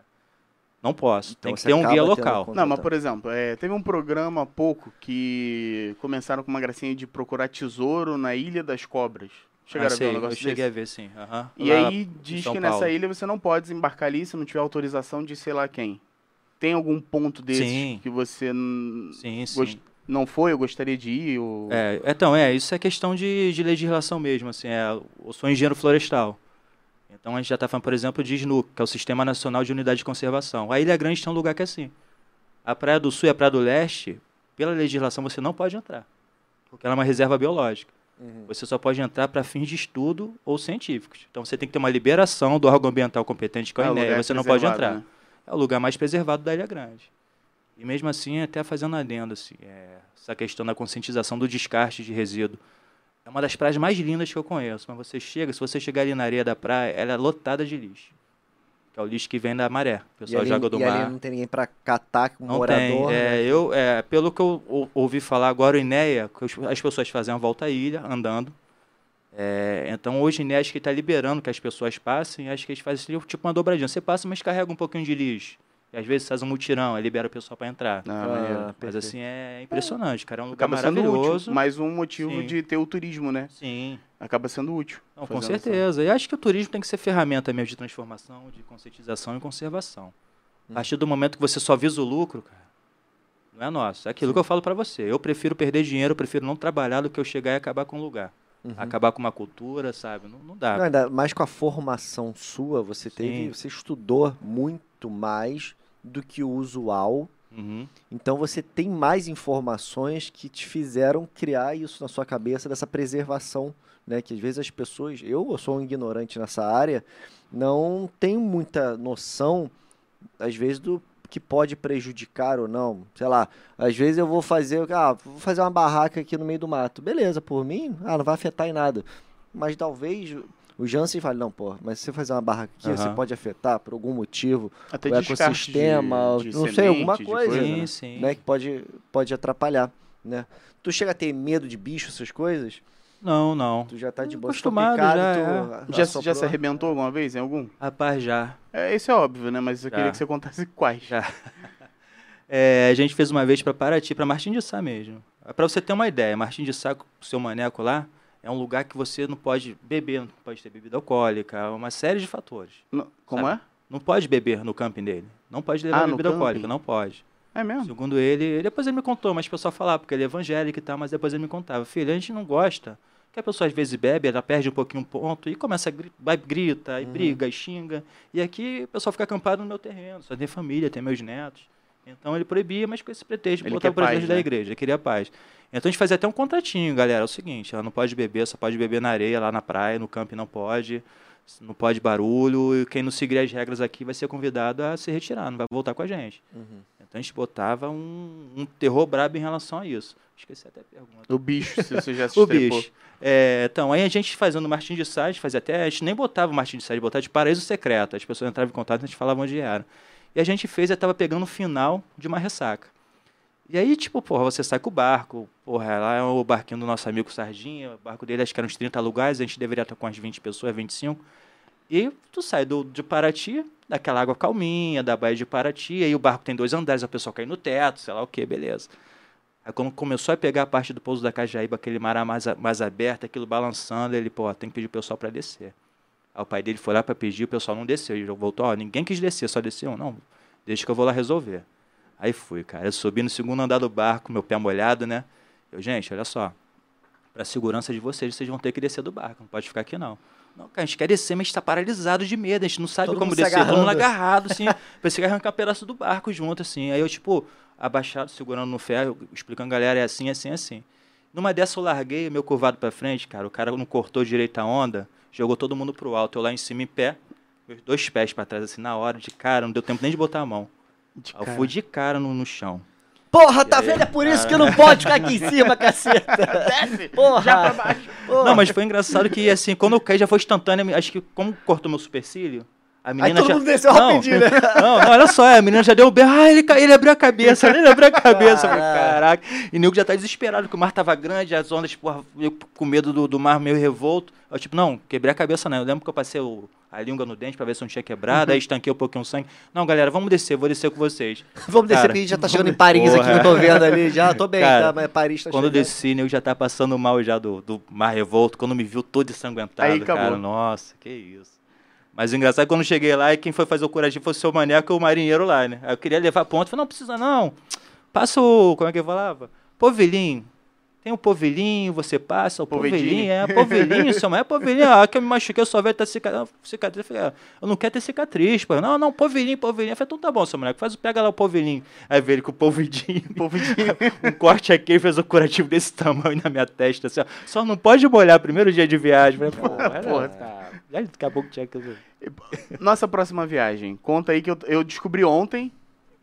S3: Não posso.
S1: Então
S3: Tem que ter um guia local.
S2: Não, mas por exemplo, é, teve um programa há pouco que começaram com uma gracinha de procurar tesouro na Ilha das Cobras. Chegaram
S3: Ah,
S2: a ver
S3: sei,
S2: um
S3: eu
S2: negócio
S3: cheguei
S2: desse?
S3: a ver, sim. aham.
S2: E
S3: Lá
S2: aí diz que nessa ilha você não pode desembarcar ali se não tiver autorização de sei lá quem. Tem algum ponto desses
S3: Sim.
S2: que você
S3: Sim, sim.
S2: Não foi, eu gostaria de ir? Ou...
S3: É, então, é, isso é questão de, de legislação mesmo, assim, é, eu sou engenheiro florestal. Então a gente já está falando, por exemplo, de SNUC, que é o Sistema Nacional de Unidade de Conservação. A Ilha Grande tem um lugar que é assim. A Praia do Sul e a Praia do Leste, pela legislação, você não pode entrar, porque ela é uma reserva biológica.
S1: Uhum.
S3: Você só pode entrar para fins de estudo ou científicos. Então você tem que ter uma liberação do órgão ambiental competente, que é o
S2: lugar
S3: INEA,
S2: é
S3: você não pode entrar.
S2: né?
S3: É o lugar mais preservado da Ilha Grande. E mesmo assim, até fazendo adendo, assim, é, essa questão da conscientização do descarte de resíduo. É uma das praias mais lindas que eu conheço. Mas você chega, se você chegar ali na areia da praia, ela é lotada de lixo. Que é o lixo que vem da maré. O pessoal
S1: ali,
S3: joga do
S1: e ali
S3: mar.
S1: não tem ninguém para catar com um
S3: Não
S1: morador.
S3: tem.
S1: né?
S3: É, eu, é, pelo que eu ou- ouvi falar agora, o os- as pessoas fazem a volta à ilha, andando. É, então hoje acho que está liberando que as pessoas passem, acho que eles fazem tipo uma dobradinha. Você passa, mas carrega um pouquinho de lixo. E às vezes faz um mutirão, aí libera o pessoal para entrar.
S2: Ah,
S1: Ah.
S3: Mas
S1: perfeito.
S3: assim, é impressionante, cara. É um lugar
S2: Acaba
S3: maravilhoso.
S2: útil. Mais um motivo
S3: Sim.
S2: de ter o turismo, né?
S3: Sim,
S2: Acaba sendo útil.
S3: não, com
S2: fazendo essa-
S3: certeza. E acho que o turismo tem que ser ferramenta mesmo de transformação, de conscientização e conservação. A partir do momento que você só visa o lucro, cara, não é nosso. É aquilo que eu falo para você. Eu prefiro perder dinheiro, eu prefiro não trabalhar do que eu chegar e acabar com um lugar.
S1: Uhum.
S3: Acabar com uma cultura, sabe? Não, não dá.
S1: Não, ainda mais com a formação sua, você teve,
S3: Sim.
S1: você estudou muito mais do que o usual.
S3: Uhum.
S1: Então você tem mais informações que te fizeram criar isso na sua cabeça dessa preservação, né? Que às vezes as pessoas, eu, eu sou um ignorante nessa área, não tenho muita noção às vezes do que pode prejudicar ou não. Sei lá, às vezes eu vou fazer, ah, vou fazer uma barraca aqui no meio do mato. Beleza, por mim, ah, não vai afetar em nada. Mas talvez o Jansen fale, não, pô, mas se você fazer uma barraca aqui, você
S3: Aham.
S1: pode afetar por algum motivo
S2: Até
S1: o ecossistema,
S2: de, de
S1: não sei, alguma
S2: semente,
S1: coisa,
S3: Sim,
S2: né?
S3: sim.
S1: né, que pode, pode atrapalhar, né? Tu chega a ter medo de bicho, essas coisas?
S3: Não, não.
S1: Tu já tá de boa.
S3: Acostumado
S1: for picado,
S3: já,
S1: tu
S3: é.
S2: Já, já
S1: assoprou.
S2: se arrebentou alguma vez em algum?
S3: Rapaz, já.
S2: É, isso é óbvio, né? Mas eu
S3: Já.
S2: queria que você contasse quais.
S3: Já. É, a gente fez uma vez para Paraty, para Martim de Sá mesmo. Para você ter uma ideia, Martim de Sá, o seu maneco lá, é um lugar que você não pode beber, não pode ter bebida alcoólica, uma série de fatores.
S2: Não- Como
S3: Sabe?
S2: é?
S3: Não pode beber no camping dele. Não pode levar
S2: Ah,
S3: bebida alcoólica, não pode.
S2: É mesmo?
S3: Segundo ele, depois ele me contou, mas o pessoal falava, porque ele é evangélico e tal, mas depois ele me contava. Filho, a gente não gosta, que a pessoa às vezes bebe, ela perde um pouquinho o ponto e começa a gri- vai, grita, e briga, e xinga. E aqui o pessoal fica acampado no meu terreno, só tem família, tem meus netos. Então ele proibia, mas com esse pretexto,
S2: Ele
S3: botar o presidente
S2: paz,
S3: da
S2: né?
S3: igreja, ele queria paz. Então a gente fazia até um contratinho, galera, é o seguinte, ela não pode beber, só pode beber na areia, lá na praia, no camping não pode. Não pode barulho, e quem não seguir as regras aqui vai ser convidado a se retirar, não vai voltar com a gente.
S1: Uhum.
S3: Então a gente botava um, um terror brabo em relação a isso. Esqueci até a pergunta.
S2: O bicho, se você já se
S3: O bicho. É, então, aí a gente fazendo o Martin de Sade, fazia até. A gente nem botava o Martin de Sade, botava de paraíso secreto. As pessoas entravam em contato e a gente falava onde era. E a gente fez, eu tava pegando o final de uma ressaca. E aí, tipo, porra, você sai com o barco, porra, lá é o barquinho do nosso amigo Sardinha, o barco dele acho que eram uns 30 lugares, a gente deveria estar com umas 20 pessoas, 25. E tu sai do, de Paraty, daquela água calminha, da baía de Paraty, aí o barco tem dois andares, a pessoa cai no teto, sei lá o que, beleza. Aí quando começou a pegar a parte do pouso da Cajaíba, aquele mar mais, mais aberto, aquilo balançando, ele, pô, tem que pedir o pessoal para descer. Aí o pai dele foi lá para pedir, o pessoal não desceu. Ele voltou, ó, ninguém quis descer, só desceu. Não, deixa que eu vou lá resolver. Aí fui, cara. Eu subi no segundo andar do barco, meu pé molhado, né? Eu, gente, olha só. Pra segurança de vocês, vocês vão ter que descer do barco. Não pode ficar aqui, não. Não, cara, a gente quer descer, mas a gente tá paralisado de medo. A gente não sabe
S1: Todo
S3: como descer. Todo mundo
S1: agarrando.
S3: agarrado, assim. Pensei que arrancar um pedaço do barco junto, assim. Aí eu, tipo, abaixado, segurando no ferro, explicando, galera, é assim, assim, assim. Numa dessa eu larguei, meu curvado pra frente, cara. O cara não cortou direito a onda, jogou todo mundo pro alto. Eu lá em cima em pé, meus dois pés pra trás, assim, na hora, de cara, não deu tempo nem de botar a mão.
S2: De
S3: eu fui de cara no, no chão.
S1: Porra, tá vendo? É por isso que não pode ficar aqui em cima, caceta.
S2: Desce!
S1: Porra.
S2: Já pra baixo.
S1: Porra.
S3: Não, mas foi engraçado que, assim, quando eu caí já foi instantâneo. Acho que, como cortou meu supercílio, a
S1: Aí
S3: menina
S1: todo
S3: já.
S1: mundo desceu
S3: não,
S1: rapidinho, né?
S3: Não, não, olha só, a menina já deu um berro. Ah, ele, ele abriu a cabeça, ele abriu a cabeça. Eu falei, Caraca. E o nego já tá desesperado, que o mar tava grande, as ondas, porra, eu com medo do, do mar meio revolto. Eu, tipo, não, quebrei a cabeça, não. Eu lembro que eu passei o- a língua no dente pra ver se não tinha quebrado, aí estanquei um pouquinho o sangue. Não, galera, vamos descer, vou descer com vocês.
S1: Vamos descer, porque a gente já tá chegando em Paris aqui,
S3: porra.
S1: eu tô vendo ali. Já tô bem,
S3: Cara,
S1: tá? Mas Paris tá
S3: Quando eu
S1: chegando.
S3: desci, nego já tá passando mal já do, do mar revolto. Quando me viu todo ensanguentado,
S2: Aí acabou.
S3: cara. Nossa, que isso. Mas o engraçado é que quando eu cheguei lá, e quem foi fazer o curativo foi o seu maneco e o marinheiro lá, né? Aí eu queria levar ponto. Falei, não precisa não. Passa o... Como é que eu falava? Povilinho. Tem o povilinho, você passa, o
S2: Povidinho.
S3: povilinho, é, povilinho, seu mãe é povilinho, ah, que eu me machuquei, eu só vejo tá cica- cicatriz. Eu falei, ah, eu não quero ter cicatriz, pô. Não, não, povilinho, povilinho. Eu falei, então tá bom, seu moleque, faz, pega lá o povilinho. Aí veio ele com o povidinho,
S2: Povidinho.
S3: um corte aqui fez um curativo desse tamanho na minha testa, assim, ó. Só não pode molhar primeiro dia de viagem. Eu Falei, porra,
S2: Porra.
S3: cara. Já daqui a pouco tinha que...
S2: Nossa próxima viagem. Conta aí que eu, eu descobri ontem.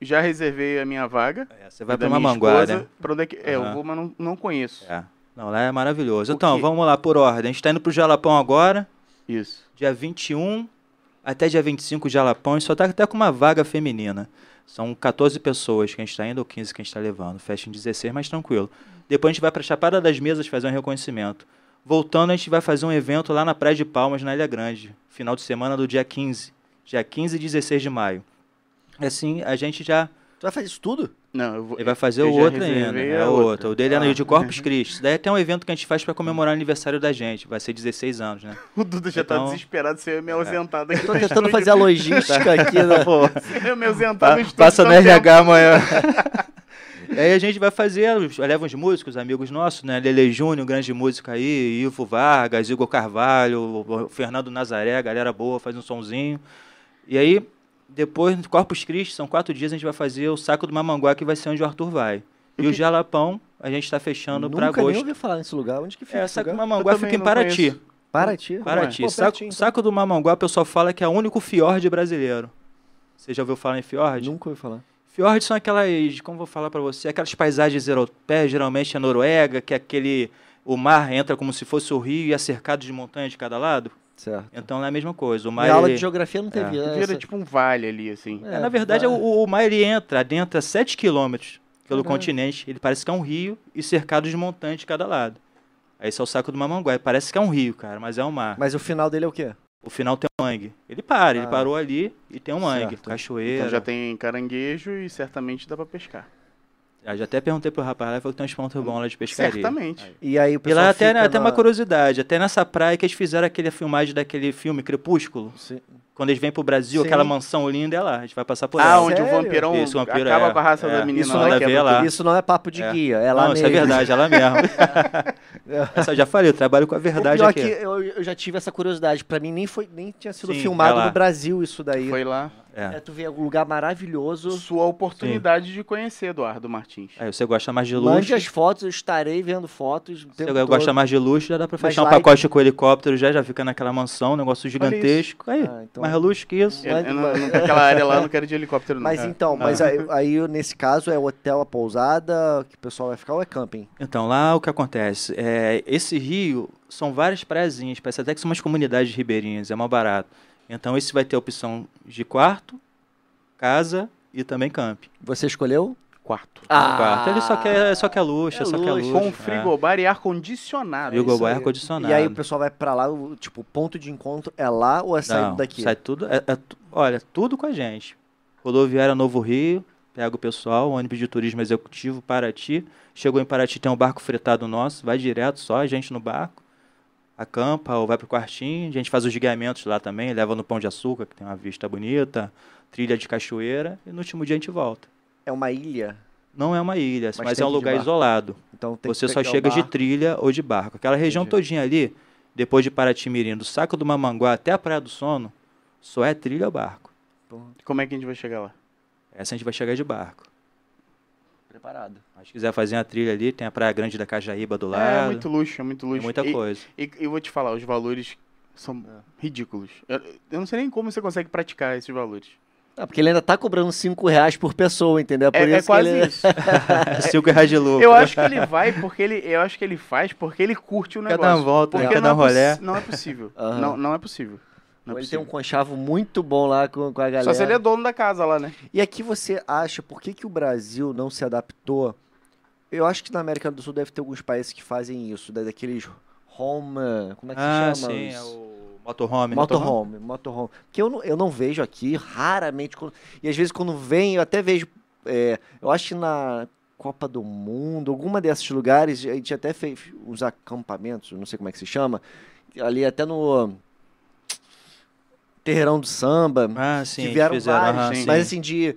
S2: Já reservei a minha vaga.
S3: É, você vai
S2: minha
S3: Mamanguá,
S2: esposa.
S3: né?
S2: É que... É, eu vou, mas não, não conheço.
S3: É. Não, lá é maravilhoso.
S2: O
S3: Então, vamos lá, por ordem. A gente tá indo pro Jalapão agora,
S2: Isso.
S3: dia 21 até dia 25 Jalapão, e só tá até com uma vaga feminina. São 14 pessoas que a gente tá indo, ou 15 que a gente tá levando. Fecha em 16, mas tranquilo. Depois a gente vai pra Chapada das Mesas fazer um reconhecimento. Voltando, a gente vai fazer um evento lá na Praia de Palmas, na Ilha Grande. Final de semana do dia 15. Dia 15 e 16 de maio. Assim, a gente já
S1: Tu vai fazer isso tudo?
S2: Não, eu vou...
S3: ele vai fazer
S2: eu
S3: o outro ainda. É
S2: a
S3: o outro. O dele é
S2: Ah.
S3: no de Corpus Christi. Isso daí é até um evento que a gente faz pra comemorar o aniversário da gente. Vai ser 16 anos, né?
S2: O Duda já tá
S3: Então-
S2: desesperado se eu me ausentar daqui
S1: Tô
S2: do
S1: tentando fazer a logística aqui, né?
S3: Pô,
S2: Se eu me ausentar no
S3: passa no. RH amanhã. Aí a gente vai fazer, leva uns músicos, amigos nossos, né? Lele Júnior, grande músico aí, Ivo Vargas, Igor Carvalho, Fernando Nazaré, galera boa, faz um sonzinho. E aí, depois, no Corpus Christi, são quatro dias, a gente vai fazer o Saco do Mamanguá, que vai ser onde o Arthur vai. E o Jalapão, a gente tá fechando pra
S1: Nunca nem
S3: agosto.
S1: ouvi falar nesse lugar. Onde que fica
S3: É,
S1: esse
S3: Saco do? Mamanguá fica em Paraty.
S2: conheço.
S1: Paraty.
S3: Paraty.
S1: Pô,
S3: Saco,
S1: pertinho, então.
S3: Saco do Mamanguá, o pessoal fala que é o único fiord brasileiro. Você já ouviu falar em fiord?
S1: Nunca ouvi falar.
S3: Fiordes são aquelas, como vou falar pra você, aquelas paisagens europeias, geralmente a Noruega, que é aquele, o mar entra como se fosse o rio e é cercado de montanhas de cada lado.
S1: Certo.
S3: Então é a mesma coisa. O mar,
S1: aula
S3: ele-
S1: de geografia não teve.
S3: É.
S1: essa.
S2: Vira tipo um vale ali, assim.
S3: É, na verdade,
S1: vai.
S3: o, o mar ele entra, adentra 7 quilômetros pelo
S1: Caralho.
S3: continente. Ele parece que é um rio e cercado de montanhas de cada lado. Aí esse é o saco do Mamanguá. Parece que é um rio, cara, mas é um mar.
S1: Mas o final dele é o quê?
S3: O final tem um mangue. Ele para, ele
S1: Ah.
S3: parou ali e tem um mangue.
S1: Certo.
S3: Cachoeira.
S2: Então já tem caranguejo e certamente dá pra pescar.
S3: Eu já até perguntei pro rapaz lá, ele falou que tem uns pontos bons lá de pescaria.
S2: Certamente.
S1: E aí o
S3: E
S1: pessoal
S3: lá até,
S1: fica
S3: até
S1: na-
S3: uma curiosidade, até nessa praia que eles fizeram aquele filmagem daquele filme Crepúsculo,
S1: Sim.
S3: quando eles vêm pro Brasil,
S1: Sim.
S3: aquela mansão linda é lá, a gente vai passar por
S2: Ah,
S3: ela.
S2: onde o
S1: Sério?
S2: vampirão
S3: Isso, o vampiro
S2: acaba
S3: é-
S2: com a raça
S3: é.
S2: da menina
S1: Isso
S2: lá.
S1: não
S3: é- ver lá.
S1: Isso não é papo de
S3: É.
S1: guia, é lá
S3: Não, isso é
S1: mesmo.
S3: verdade, é lá mesmo. Essa eu já falei, eu trabalho com a
S1: O
S3: verdade
S1: pior
S3: aqui.
S1: que eu, eu já tive essa curiosidade. Pra mim nem, foi, nem tinha sido
S3: Sim,
S1: filmado
S3: é
S1: no Brasil isso daí.
S2: Foi lá.
S1: É. tu vê um lugar maravilhoso.
S2: Sua oportunidade de conhecer Eduardo Martins.
S3: Aí você gosta mais de luxo.
S1: Mande as fotos, eu estarei vendo fotos.
S3: Você gosta mais de luxo, já dá pra
S1: Mais
S3: fechar um
S1: light.
S3: pacote com helicóptero, já, já fica naquela mansão, um negócio gigantesco. Aí,
S1: Ah, então-
S3: mais luxo que isso.
S2: Eu, eu não, eu não- aquela área lá eu não quero de helicóptero, não.
S1: Mas
S2: É.
S1: então, mas aí, aí, nesse caso é hotel, a pousada, que o pessoal vai ficar ou é camping?
S3: Então, lá o que acontece? É, esse rio são várias praiazinhas, parece até que são umas comunidades ribeirinhas, é mais barato. Então, esse vai ter a opção de quarto, casa e também camping.
S1: Você escolheu?
S2: quarto.
S3: quarto. Ele só quer, só quer luxo,
S1: É
S3: só quer
S1: luxo.
S2: Com
S3: é.
S2: frigobar e ar-condicionado.
S3: Frigobar
S1: isso
S3: e ar-condicionado.
S1: E aí o pessoal vai pra lá, o, tipo, o ponto de encontro é lá ou é saindo
S3: Não,
S1: daqui?
S3: sai tudo. é- é olha, tudo com a gente. Rodoviária Novo Rio, pega o pessoal, ônibus de turismo executivo Paraty. Chegou em Paraty, tem um barco fretado nosso, vai direto só, a gente no barco. Acampa ou vai pro quartinho. A gente faz os guiamentos lá também, leva no Pão de Açúcar, que tem uma vista bonita, trilha de cachoeira, e no último dia a gente volta.
S1: É uma ilha,
S3: Não é uma ilha,
S1: Mas
S3: mas, é um lugar
S1: barco.
S3: isolado.
S1: então tem
S3: Você
S1: que
S3: só chega de trilha ou de barco. Aquela região
S1: Entendi.
S3: todinha ali, depois de Paraty-Mirim, do Saco do Mamanguá até a Praia do Sono, só é trilha ou barco.
S2: Como é que a gente vai chegar lá?
S3: Essa a gente vai chegar de barco.
S1: Preparado.
S3: Mas se quiser fazer uma trilha ali, tem a Praia Grande da Cajaíba do lado.
S2: É muito luxo, é muito
S3: é
S2: luxo.
S3: muita
S2: E-
S3: coisa.
S2: E eu vou te falar, os valores são ridículos. Eu, eu não sei nem como você consegue praticar esses valores.
S1: Ah, porque ele ainda tá cobrando 5 reais por pessoa, entendeu? Por
S2: É, é
S1: isso
S2: quase
S1: que ele...
S2: isso.
S3: Cinco reais de lucro.
S2: Eu acho que ele vai porque ele. Eu acho que ele faz porque ele curte o
S3: Quer
S2: negócio.
S3: dar uma volta,
S2: porque
S3: quer
S2: não,
S3: dar um
S2: é
S3: rolé.
S2: não é possível.
S1: Aham.
S2: não, não é possível. Não é
S1: Ele tem um conchavo muito bom lá com, com a galera.
S2: Só se ele é dono da casa lá, né?
S1: E aqui você acha, por que, que o Brasil não se adaptou? Eu acho que na América do Sul deve ter alguns países que fazem isso, da- daqueles home... Como é que
S3: Ah,
S1: se chama?
S3: sim,
S1: Os-
S3: é o motorhome. né?
S1: Motorhome, motorhome. Que eu não, eu não vejo aqui, raramente. quando- e às vezes quando vem, eu até vejo. é, eu acho que na Copa do Mundo, alguma desses lugares, a gente até fez uns acampamentos, eu não sei como é que se chama. Ali até no. Terreirão do Samba.
S3: Ah, sim,
S1: que vieram
S3: fizeram,
S1: vários,
S3: aham, sim.
S1: mas assim, de,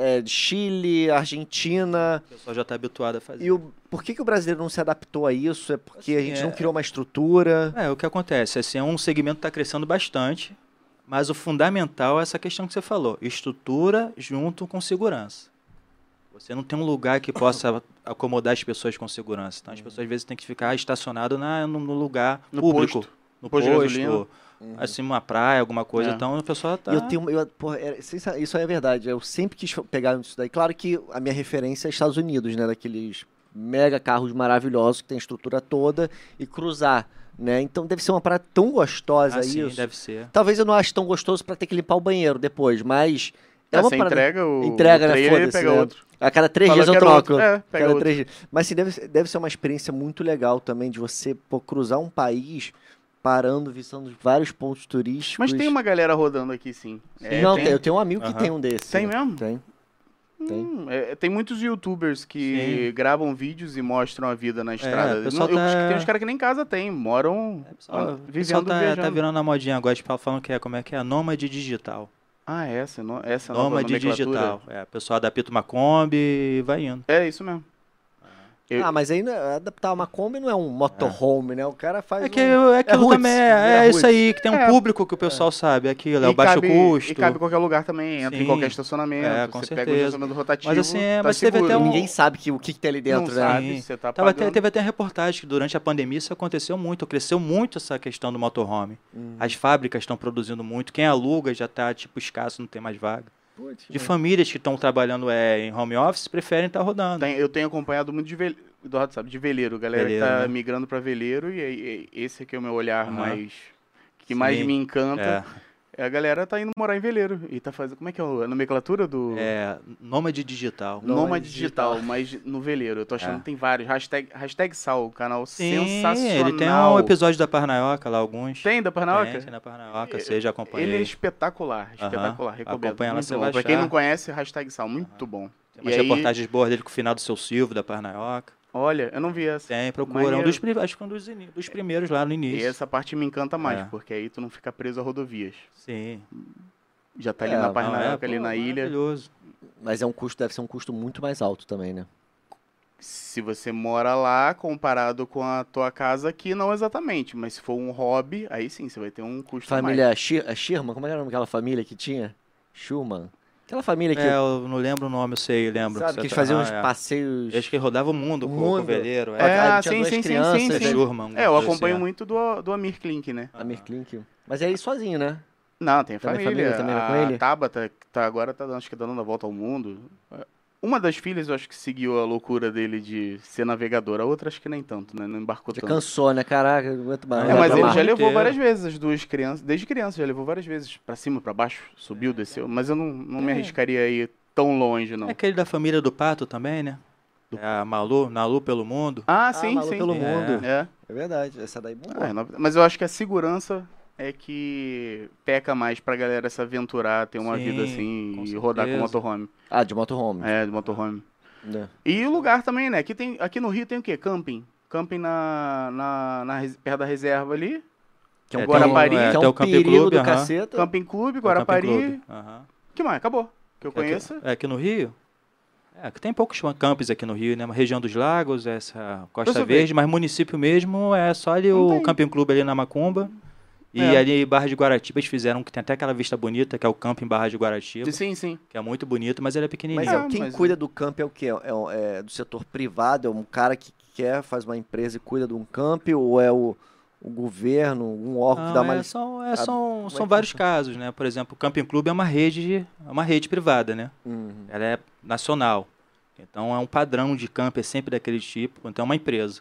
S1: é, de Chile, Argentina.
S3: O pessoal já tá habituado a fazer.
S1: E o, por que, que o brasileiro não se adaptou a isso? É porque a
S3: Assim,
S1: gente
S3: é-
S1: não criou uma estrutura.
S3: É, o que acontece, assim, é um segmento que está crescendo bastante, mas o fundamental é essa questão que você falou, estrutura junto com segurança. Você não tem um lugar que possa acomodar as pessoas com segurança. Então, as
S1: Uhum.
S3: pessoas às vezes têm que ficar estacionado na, no, no lugar
S2: No
S3: público.
S2: posto.
S3: No
S2: Posto
S3: posto,
S2: gasolina.
S3: assim, uma praia, alguma coisa.
S2: É.
S3: Então, a pessoa tá...
S1: Eu tenho, eu, porra, é, isso é verdade. Eu sempre quis pegar isso daí. Claro que a minha referência é Estados Unidos, né? Daqueles mega carros maravilhosos que tem a estrutura toda e cruzar, né? Então deve ser uma parada tão gostosa
S3: ah, sim,
S1: isso.
S3: deve ser.
S1: Talvez eu não ache tão gostoso pra ter que limpar o banheiro depois, mas é
S2: É,
S1: uma
S2: você
S1: parada.
S2: entrega o,
S1: Entrega,
S2: o
S1: né? Foda-se,
S2: pega
S1: né?
S2: outro.
S1: A cada três
S2: Fala
S1: dias eu
S2: era
S1: troco.
S2: outro. É, pega
S1: cada
S2: outro.
S1: três dias. Mas assim, deve, deve ser uma experiência muito legal também de você pô, cruzar um país parando, visitando vários pontos turísticos.
S2: Mas tem uma galera rodando aqui, sim. É,
S1: não,
S2: tem,
S1: eu tenho um amigo que
S3: Aham.
S1: tem um desse.
S2: Tem mesmo?
S1: Tem. tem.
S2: Hum, é, tem muitos youtubers que
S3: Sim.
S2: gravam vídeos e mostram a vida na estrada.
S3: o pessoal
S2: Não, eu-
S3: tá-
S2: tem uns caras que nem casa tem, moram
S3: É, pessoal,
S2: ah,
S3: o
S2: vivendo,
S3: tá,
S2: viajando.
S3: tá virando a modinha agora, falar- falando que é, como é que é? Nômade digital.
S2: Ah, essa, no, essa nova
S3: Nômade digital. É, o pessoal adapta uma Kombi e vai indo.
S2: É isso mesmo. Eu-
S1: Ah, mas aí é- adaptar uma Kombi não é um motorhome, né? O cara faz
S3: É que
S1: um...
S3: é aquilo
S1: roots,
S3: também,
S1: é
S3: é, é isso
S1: roots.
S3: aí, que tem um
S2: É.
S3: público que o pessoal sabe, aquilo, é o baixo
S2: cabe-
S3: custo.
S2: E cabe em qualquer lugar também, entra em
S3: Sim.
S2: qualquer estacionamento.
S3: É, com
S2: você pega o
S3: certeza.
S2: estacionamento rotativo,
S3: Mas assim, é,
S2: tá
S3: mas teve até um-
S1: Ninguém sabe que, o que, que tem ali dentro,
S2: não
S1: né?
S2: sabe,
S3: Sim.
S2: você tá
S3: Tava até- teve até reportagem que durante a pandemia isso aconteceu muito, cresceu muito essa questão do motorhome.
S1: Hum.
S3: As fábricas estão produzindo muito, quem aluga já está tipo escasso, não tem mais vaga.
S1: Putz,
S3: De famílias que estão trabalhando é, em home office preferem estar rodando.
S2: Tem- eu tenho acompanhado muito de veleiro, Eduardo sabe, de veleiro, galera
S3: Veleiro,
S2: que tá
S3: né?
S2: migrando pra veleiro e, e- esse aqui é o meu olhar
S3: Aham.
S2: mais que mais
S3: Sim.
S2: me encanta.
S3: É.
S2: A galera tá indo morar em veleiro e tá fazendo, como é que é a nomenclatura do
S3: é, nômade digital.
S1: Nômade
S2: Nômade digital,
S1: digital.
S2: mas no veleiro. Eu tô achando
S3: É.
S2: que tem vários. Hashtag, hashtag Sal, canal
S3: Sim,
S2: sensacional.
S3: ele tem um episódio da Parnaioca lá, alguns.
S2: Tem da Parnaoca?
S3: Tem, tem da Parnaioca, você já acompanha.
S2: Ele é espetacular, espetacular, recomendo.
S3: Acompanha lá,
S2: muito bom. Pra quem não conhece, hashtag Sal, muito bom.
S3: Tem umas
S2: E aí-
S3: reportagens boas dele com o final do seu Silvio, da Parnaioca.
S2: Olha, eu não vi essa.
S3: Tem, procura. É um dos, acho que um dos, dos primeiros lá no
S2: E
S3: início.
S2: essa parte me encanta mais,
S3: É.
S2: porque aí tu não fica preso a rodovias.
S3: Sim.
S2: Já tá ali
S1: É,
S2: na
S1: não,
S2: Parnaioca,
S3: é,
S2: ali
S3: pô,
S2: na ilha.
S3: Maravilhoso.
S1: Mas é um custo, deve ser um custo muito mais alto também, né?
S2: Se você mora lá, comparado com a tua casa aqui, não exatamente. Mas se for um hobby, aí sim, você vai ter um custo
S1: Família Shir a Shirma, como era o nome daquela família que tinha? Schumann. Aquela família que.
S3: É, eu não lembro o nome, eu sei, lembro.
S1: sabe, que eles faziam
S3: ah,
S1: uns
S3: é.
S1: passeios.
S3: Acho que rodava o mundo
S1: O
S3: com
S1: mundo.
S3: o veleiro.
S2: É, ah,
S1: tinha
S2: sim,
S1: duas
S2: sim, sim,
S1: crianças,
S2: sim,
S3: É
S2: sim.
S3: Schurman,
S2: É, eu acompanho
S3: assim,
S2: muito do, do Amir Klink, né?
S1: A Mirklink. Mas é ele sozinho, né?
S2: Não, tem a
S1: Também
S2: família.
S1: família também vai com
S2: a
S1: ele?
S2: Tabata, que tá agora, tá, acho que dando a volta ao mundo. Uma das filhas, eu acho que seguiu a loucura dele de ser navegadora. A outra, acho que nem tanto, né? Não embarcou
S1: Já
S2: tanto.
S1: cansou, né? Caraca, aguento mais.
S3: É,
S2: É, mas ele já levou
S3: inteiro.
S2: várias vezes as duas crianças. Desde criança, já levou várias vezes. Pra cima, pra baixo, subiu, desceu. Mas eu não, não me
S3: É.
S2: arriscaria a ir tão longe, não.
S3: É aquele da família do Pato também, né? É a Malu, Nalu pelo mundo.
S2: Ah, sim,
S1: Malu
S2: sim.
S1: pelo
S3: É.
S1: mundo.
S2: É.
S1: É verdade, essa daí bombou.
S2: Ah, é. Mas eu acho que a segurança é que peca mais pra galera se aventurar, ter uma
S3: Sim,
S2: vida assim
S3: com
S2: e rodar com
S3: certeza.
S2: motorhome.
S1: Ah, de motorhome.
S2: É, de motorhome.
S1: Né?
S2: E o lugar também, né? Aqui, tem, aqui no Rio tem o quê? Camping. Camping na, na, na res- perto da reserva ali.
S1: Que é um
S3: É,
S2: Guarapari,
S3: é,
S1: que é
S3: tem
S1: um
S3: o Camping
S1: perigo
S3: Clube,
S1: do
S3: aham.
S1: caceta.
S2: Camping Clube,
S3: É o
S2: Guarapari.
S3: Camping Clube. Aham.
S2: que mais? Acabou. Que eu
S3: É aqui-
S2: conheço.
S3: É aqui no Rio? É, que tem poucos campos aqui no Rio, né? Uma região dos lagos, essa Costa. Verde, mas município mesmo é só ali
S2: Não
S3: o
S2: tem.
S3: Camping Clube ali na Macumba. E
S2: É.
S3: ali Barra de Guaratiba eles fizeram que tem até aquela vista bonita, que é o Camping Barra de Guaratiba,
S2: Sim, sim.
S3: que é muito bonito, mas ele é
S1: Mas
S3: pequenininho.
S1: é,
S2: É,
S1: quem
S2: mas-
S1: cuida do camp é o quê? É, é do setor privado? É um cara que quer, faz uma empresa e cuida de um camp? Ou é o, o governo, um órgão que
S3: Não,
S1: dá uma...
S3: é, são, é,
S1: a-
S3: são,
S1: é
S3: são
S1: que
S3: vários casos, né? Por exemplo, o Camping Clube é uma rede, é uma rede privada, né?
S1: Uhum.
S3: Ela é nacional. Então é um padrão de campo, é sempre daquele tipo, então é uma empresa.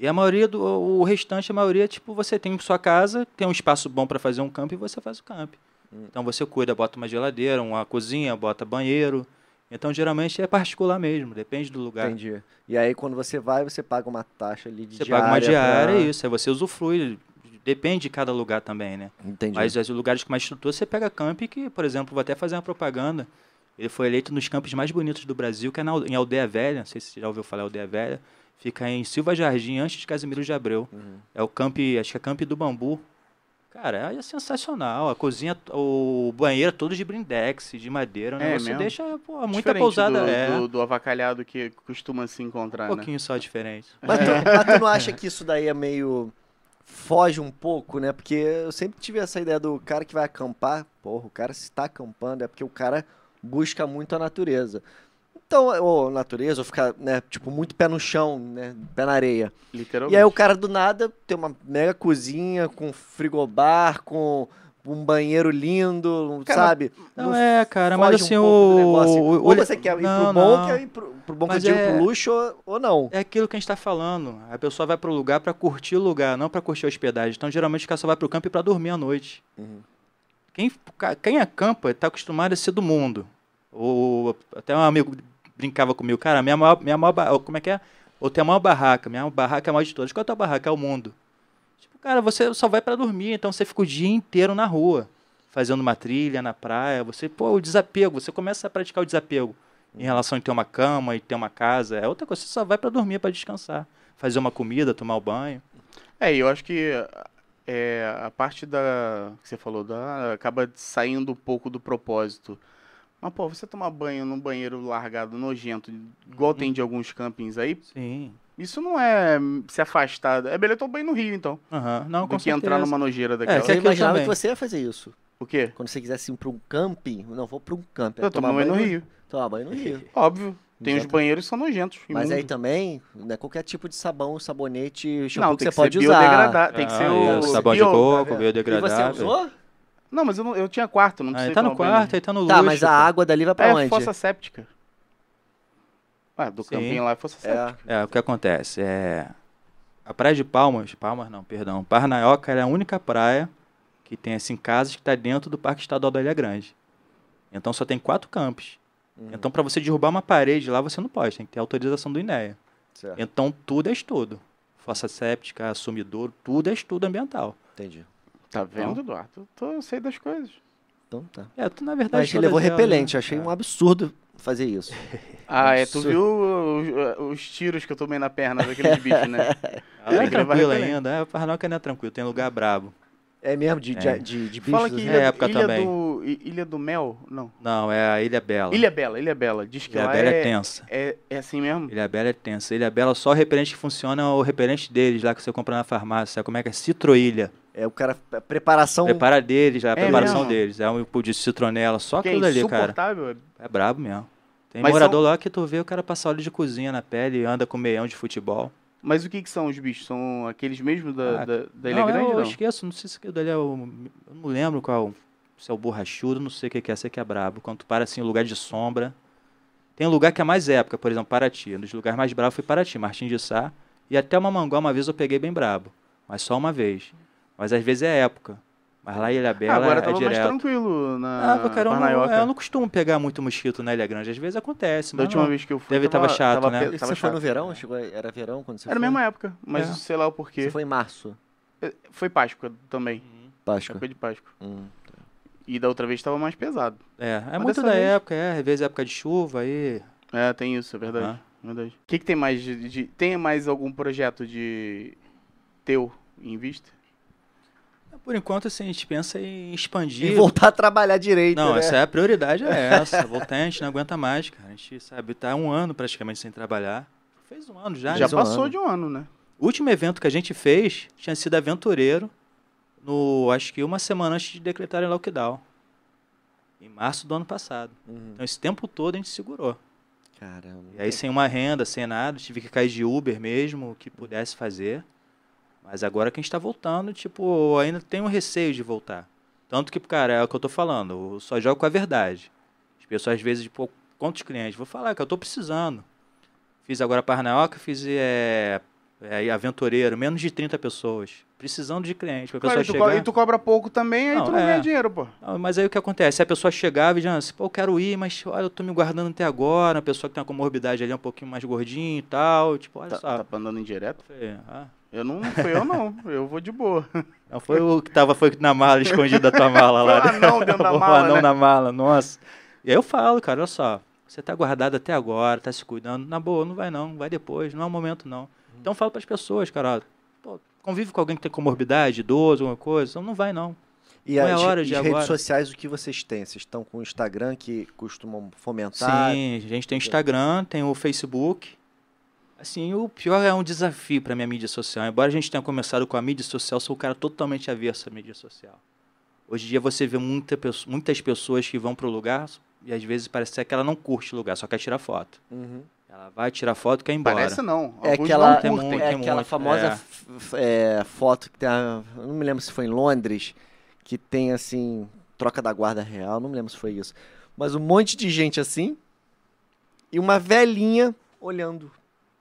S3: E a maioria do o restante, a maioria, tipo, você tem sua casa, tem um espaço bom para fazer um camp e você faz o camp.
S1: Hum.
S3: Então você cuida, bota uma geladeira, uma cozinha, bota banheiro. Então geralmente é particular mesmo, depende do lugar.
S1: Entendi. E aí quando você vai, você paga uma taxa ali de
S3: Você
S1: diária.
S3: paga uma diária,
S1: pra-
S3: isso, aí você usufrui. Depende de cada lugar também, né?
S1: Entendi.
S3: Mas os lugares com mais estrutura, você pega camp que, por exemplo, vou até fazer uma propaganda. Ele foi eleito nos campos mais bonitos do Brasil, que é na, em Aldeia Velha. Não sei se você já ouviu falar Aldeia Velha. Fica em Silva Jardim, antes de Casimiro de Abreu.
S1: Uhum.
S3: É o camp, acho que é camp do Bambu. Cara, é sensacional. A cozinha, o banheiro é todo de brindex, de madeira. O
S2: É
S3: negócio
S2: mesmo?
S3: deixa pô, muita
S2: Diferente
S3: pousada.
S2: do,
S3: é,
S2: do, do avacalhado que costuma se
S3: um
S2: encontrar, né?
S3: pouquinho só diferente.
S1: Mas tu, mas tu não acha que isso daí é meio. Foge um pouco, né? Porque eu sempre tive essa ideia do cara que vai acampar. Porra, o cara se está acampando é porque o cara busca muito a natureza. Então, ou natureza, ou ficar, né, tipo, muito pé no chão, né? Pé na areia.
S2: Literalmente.
S1: E aí o cara do nada tem uma mega cozinha com frigobar, com um banheiro lindo,
S2: Cara,
S1: sabe?
S3: Não, é, cara, mas assim,
S1: um
S3: o. o-
S1: ou você quer ir
S3: não,
S1: pro bom,
S3: não.
S1: quer ir pro, pro bom que eu
S3: Mas
S1: digo,
S3: é-
S1: pro luxo, ou, ou não.
S3: É aquilo que a gente está falando. A pessoa vai para o lugar para curtir o lugar, não para curtir a hospedagem. Então, geralmente, o cara só vai para o campo para dormir à noite.
S1: Uhum.
S3: Quem, quem acampa está acostumado a ser do mundo. Ou até um amigo brincava comigo, cara, minha maior, minha maior como é que é? Ou tem a maior barraca, minha barraca é a maior de todas. Qual é a tua barraca? É o mundo. Tipo, cara, você só vai para dormir, então você fica o dia inteiro na rua, fazendo uma trilha na praia. Você, pô, o desapego, você começa a praticar o desapego em relação a ter uma cama e ter uma casa. É outra coisa, você só vai para dormir, para descansar, fazer uma comida, tomar o banho.
S2: É, eu acho que é, a parte da. que você falou, da, acaba saindo um pouco do propósito. Mas, pô, você tomar banho num banheiro largado, nojento, igual
S3: Uhum.
S2: tem de alguns campings aí,
S3: Sim.
S2: isso não é se afastar. É melhor tomar banho no Rio, então.
S3: Aham. Não, com
S2: do que entrar
S3: certeza.
S2: numa nojeira daquela.
S3: que
S1: Eu
S3: aquilo
S1: imaginava
S3: também.
S1: que você ia fazer isso.
S2: O quê?
S1: Quando você quisesse ir pra um camping, não vou pra um camping. é
S2: Eu tomo banho no Rio.
S1: Tomar banho no Rio.
S2: Óbvio. Tem os banheiros que são nojentos.
S1: Mas aí também, não é qualquer tipo de sabão, sabonete, shampoo
S2: Não,
S1: que
S2: tem
S1: você
S2: que
S1: pode
S2: ser
S1: usar.
S2: biodegradável. Tem que
S3: Ah,
S2: ser o.
S3: sabão de
S2: bio-
S3: coco,
S1: tá vendo? E
S3: biodegradável.
S1: você usou?
S2: Não, mas eu, não- eu tinha quarto, não
S3: Ah,
S2: precisei
S3: tá no quarto, aí tá no
S1: Tá,
S3: luxo.
S1: mas a água dali vai pra
S2: É,
S1: onde?
S2: fossa séptica. Ah, do
S3: Sim.
S2: campinho lá é fossa séptica.
S1: É.
S3: É, o que acontece? É... A praia de Palmas, Palmas não, perdão, Parnaioca é a única praia que tem, assim, casas que está dentro do Parque Estadual da Ilha Grande. Então só tem quatro campos.
S1: Uhum.
S3: Então para você derrubar uma parede lá, você não pode, tem que ter autorização do INEA.
S1: Certo,
S3: Então tudo é estudo. Fossa séptica, sumidouro, tudo é estudo ambiental.
S1: entendi.
S2: Tá vendo, Eduardo? Tô, eu sei das coisas.
S1: Então tá.
S3: É, tu, na verdade...
S1: Mas ele levou
S3: elas,
S1: repelente,
S3: né?
S1: eu achei
S3: É.
S1: um absurdo fazer isso.
S2: Ah, é, tu viu os, os tiros que eu tomei na perna daqueles bichos, né?
S3: Ela é tranquila
S2: repelente.
S3: ainda, é, Parnaioca não é tranquilo, tem lugar brabo.
S1: É mesmo, de,
S3: É.
S1: de, de, de bichos?
S2: Fala que
S1: assim?
S2: Ilha,
S3: É, época
S2: Ilha
S3: também.
S2: do, Ilha do Mel, não.
S3: Não, é a Ilha Bela.
S2: Ilha Bela, Ilha Bela. Diz que
S3: Ilha
S2: lá
S3: Bela é,
S2: é,
S3: tensa.
S2: é, é assim mesmo?
S3: Ilha Bela é tensa. Ilha Bela, só o repelente que funciona é o repelente deles lá que você compra na farmácia. Sabe como é que é? Citroilha.
S1: É o cara, a preparação.
S3: Prepara deles, a
S2: É
S3: preparação
S2: mesmo?
S3: deles. É um pão de citronela, só
S2: Que é
S3: aquilo ali, cara.
S2: insuportável.
S3: É brabo mesmo. Tem
S2: Mas
S3: morador lá que tu vê o cara passar óleo de cozinha na pele, anda com meião de futebol.
S2: Mas o que, que são os bichos? São aqueles mesmos da,
S3: Ah,
S2: da, da Ilha
S3: não,
S2: Grande,
S3: eu
S2: não?
S3: esqueço, não sei se dali é o. Eu não lembro qual. Se é o borrachudo, não sei o que é, sei que é brabo. Quando tu para assim, em lugar de sombra. Tem um lugar que é mais época, por exemplo, Paraty. Um dos lugares mais bravos foi Paraty, Martim de Sá. E até uma Manguá, uma vez eu peguei bem brabo. Mas só uma vez. Mas às vezes é época. Mas lá em Ilha
S2: Ah,
S3: Bela
S2: agora
S3: é
S2: tava mais
S3: direto.
S2: tranquilo na
S3: Ah, cara, eu não,
S2: Parnaioca.
S3: eu não costumo pegar muito mosquito na Ilha Grande. Às vezes acontece,
S2: Da
S3: mas
S2: última
S3: não.
S2: vez que eu fui,
S3: Deve tava chato,
S2: tava,
S3: né?
S1: E
S2: tava
S1: você foi no
S2: chato.
S1: verão? Chegou, a- era verão quando você
S2: Era a
S1: foi?
S2: mesma época, mas
S3: É.
S2: sei lá o porquê.
S1: Você foi em março,
S2: É, Foi Páscoa também.
S1: Páscoa.
S2: Época de Páscoa.
S1: Hum.
S2: E da outra vez tava mais pesado.
S3: É, é
S2: Mas
S3: muito da
S2: vez-
S3: época, é. Às vezes é época de chuva, aí.
S2: É, tem isso, é verdade.
S3: Aham.
S2: verdade. O que, que tem mais de, de- Tem mais algum projeto de teu em vista?
S3: Por enquanto, assim, a gente pensa em expandir.
S1: E voltar a trabalhar direito,
S3: Não,
S1: né?
S3: essa é a prioridade, é essa. Voltar, a gente não aguenta mais, cara. A gente, sabe, tá um ano praticamente sem trabalhar. Fez um ano já.
S2: Já
S1: um
S2: passou
S1: ano.
S2: de um ano, né?
S3: O último evento que a gente fez tinha sido aventureiro, no, acho que uma semana antes de decretarem lockdown. Em março do ano passado.
S1: Uhum.
S3: Então, esse tempo todo a gente segurou.
S1: Caramba.
S3: E aí, sem uma renda, sem nada, tive que cair de Uber mesmo, o que pudesse fazer. Mas agora que a gente tá voltando, tipo, ainda tenho receio de voltar. Tanto que, cara, é o que eu tô falando, eu só jogo com a verdade. As pessoas, às vezes, tipo, quantos clientes? Vou falar que eu tô precisando. Fiz agora Parnaoca, fiz é, é, aventureiro, menos de 30 pessoas. Precisando de cliente. Pra
S2: Claro,
S3: pessoa
S2: e, tu
S3: chegar...
S2: e tu cobra pouco também, aí
S3: Não,
S2: tu não
S3: é.
S2: ganha dinheiro, pô.
S3: Não, mas aí o que acontece? Se a pessoa chegava e dizia assim, pô, eu quero ir, mas olha, eu tô me guardando até agora. A pessoa que tem uma comorbidade ali é um pouquinho mais gordinho e tal. Tipo, olha
S2: Tá,
S3: só.
S2: tá andando indireto?
S3: Falei, ah,
S2: Eu não, não fui eu não, eu vou de boa.
S3: não foi o que tava foi na mala, escondido da tua mala lá.
S2: Foi o anão dentro da
S3: O
S2: mala,
S3: anão
S2: né?
S3: na mala, nossa. E aí eu falo, cara, olha só, você tá guardado até agora, tá se cuidando. Na boa, não vai não, vai depois, não é o momento não. Então eu falo pras pessoas, cara, ó, pô, convive com alguém que tem comorbidade, idoso, alguma coisa, então não vai não.
S1: E
S3: Não é
S1: as,
S3: hora de
S1: as
S3: agora.
S1: redes sociais, o que vocês têm? Vocês estão com o Instagram que costumam fomentar?
S3: Sim, a gente tem o Instagram, tem o Facebook. Assim, o pior é um desafio para minha mídia social. Embora a gente tenha começado com a mídia social, sou um cara totalmente avesso à mídia social. Hoje em dia você vê muita, muitas pessoas que vão para o lugar e às vezes parece que ela não curte o lugar, só quer tirar foto.
S1: Uhum.
S3: Ela vai tirar foto e quer ir embora.
S2: Parece não.
S1: É aquela,
S2: não
S3: Tem
S2: curtem.
S1: é aquela
S3: muito,
S1: famosa
S3: é.
S1: é, foto que tem. A, não me lembro se foi em Londres, que tem assim. Troca da guarda real, não me lembro se foi isso. Mas um monte de gente assim. E uma velhinha olhando.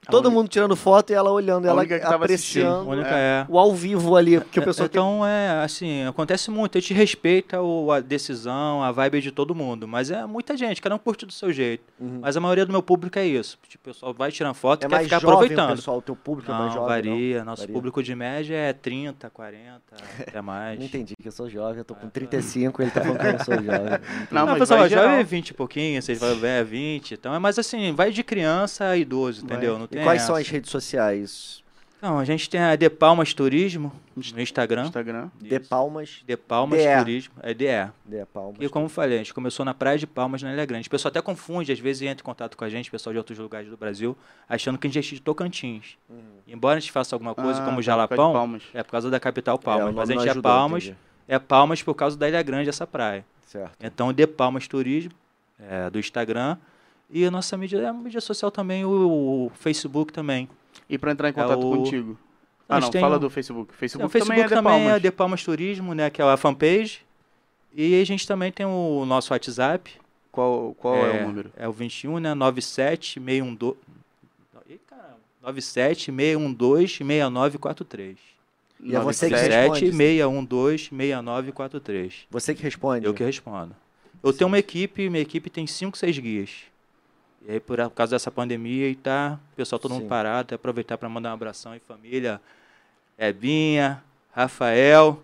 S1: Todo
S2: única-
S1: mundo tirando foto e ela olhando,
S2: A
S1: ela
S2: única que tava
S3: A
S1: apreciando
S3: única
S2: É.
S3: é.
S1: o ao vivo ali. Porque o pessoal tem
S3: Então, é assim, acontece muito. A gente respeita o- a decisão, a vibe de todo mundo. Mas é muita gente, cada um curte do seu jeito.
S1: Uhum.
S3: Mas a maioria do meu público é isso. Tipo, o pessoal vai tirando foto e
S1: É
S3: quer
S1: mais
S3: ficar
S1: jovem o
S3: aproveitando.
S1: pessoal, o teu público é
S3: Não,
S1: mais jovem.
S3: varia. Nosso
S1: Varia.
S3: público de média é 30, 40, até mais.
S1: Não entendi que eu sou jovem, eu tô com 35, ele tá falando que eu não sou jovem.
S2: Não,
S3: Não,
S2: mas
S3: pessoal,
S2: vai geral.
S3: é 20 e pouquinho, vocês vão ver é 20. Então é mais assim, vai de criança a idoso, entendeu? Não
S1: E
S3: tem
S1: quais são
S3: essa.
S1: as redes sociais?
S3: Não, a gente tem a De Palmas Turismo no Instagram.
S2: Instagram.
S1: De Palmas.
S3: De Palmas
S1: DE.
S3: Turismo. É DE.
S1: De Palmas.
S3: E como eu falei, a gente começou na Praia de Palmas, na Ilha Grande. O pessoal até confunde, às vezes entra em contato com a gente, pessoal de outros lugares do Brasil, achando que a gente é de Tocantins.
S1: Uhum.
S3: Embora a gente faça alguma coisa
S2: Ah,
S3: como
S2: tá,
S3: Jalapão, é por causa da capital
S1: É,
S3: Palmas.
S1: o
S3: mas a gente é Palmas,
S1: entendi.
S3: é Palmas por causa da Ilha Grande, essa praia.
S1: Certo.
S3: Então, De Palmas Turismo, é, do Instagram. E a nossa mídia, é a mídia social também, o, o Facebook também.
S2: E pra entrar em contato
S3: o-
S2: contigo?
S3: A
S2: Ah,
S3: gente
S2: não,
S3: tem
S2: fala do Facebook.
S3: o
S2: Facebook,
S3: Facebook
S2: também é de
S3: também
S2: Palmas.
S3: é De Palmas Turismo, né, que é a fanpage. E a gente também tem o nosso WhatsApp.
S2: Qual, qual é, o número?
S3: É o 21, né? 97 612. Ih, caramba. 97 612 6943.
S1: E é você que
S3: 97
S1: responde?
S3: 612 6943.
S1: Você que responde?
S3: Eu que respondo. Eu tenho uma equipe, minha equipe tem 5, 6 guias. E aí, por causa dessa pandemia, e tá, o pessoal todo
S1: Sim.
S3: mundo parado, até aproveitar para mandar um abração em família. Ebinha, Rafael,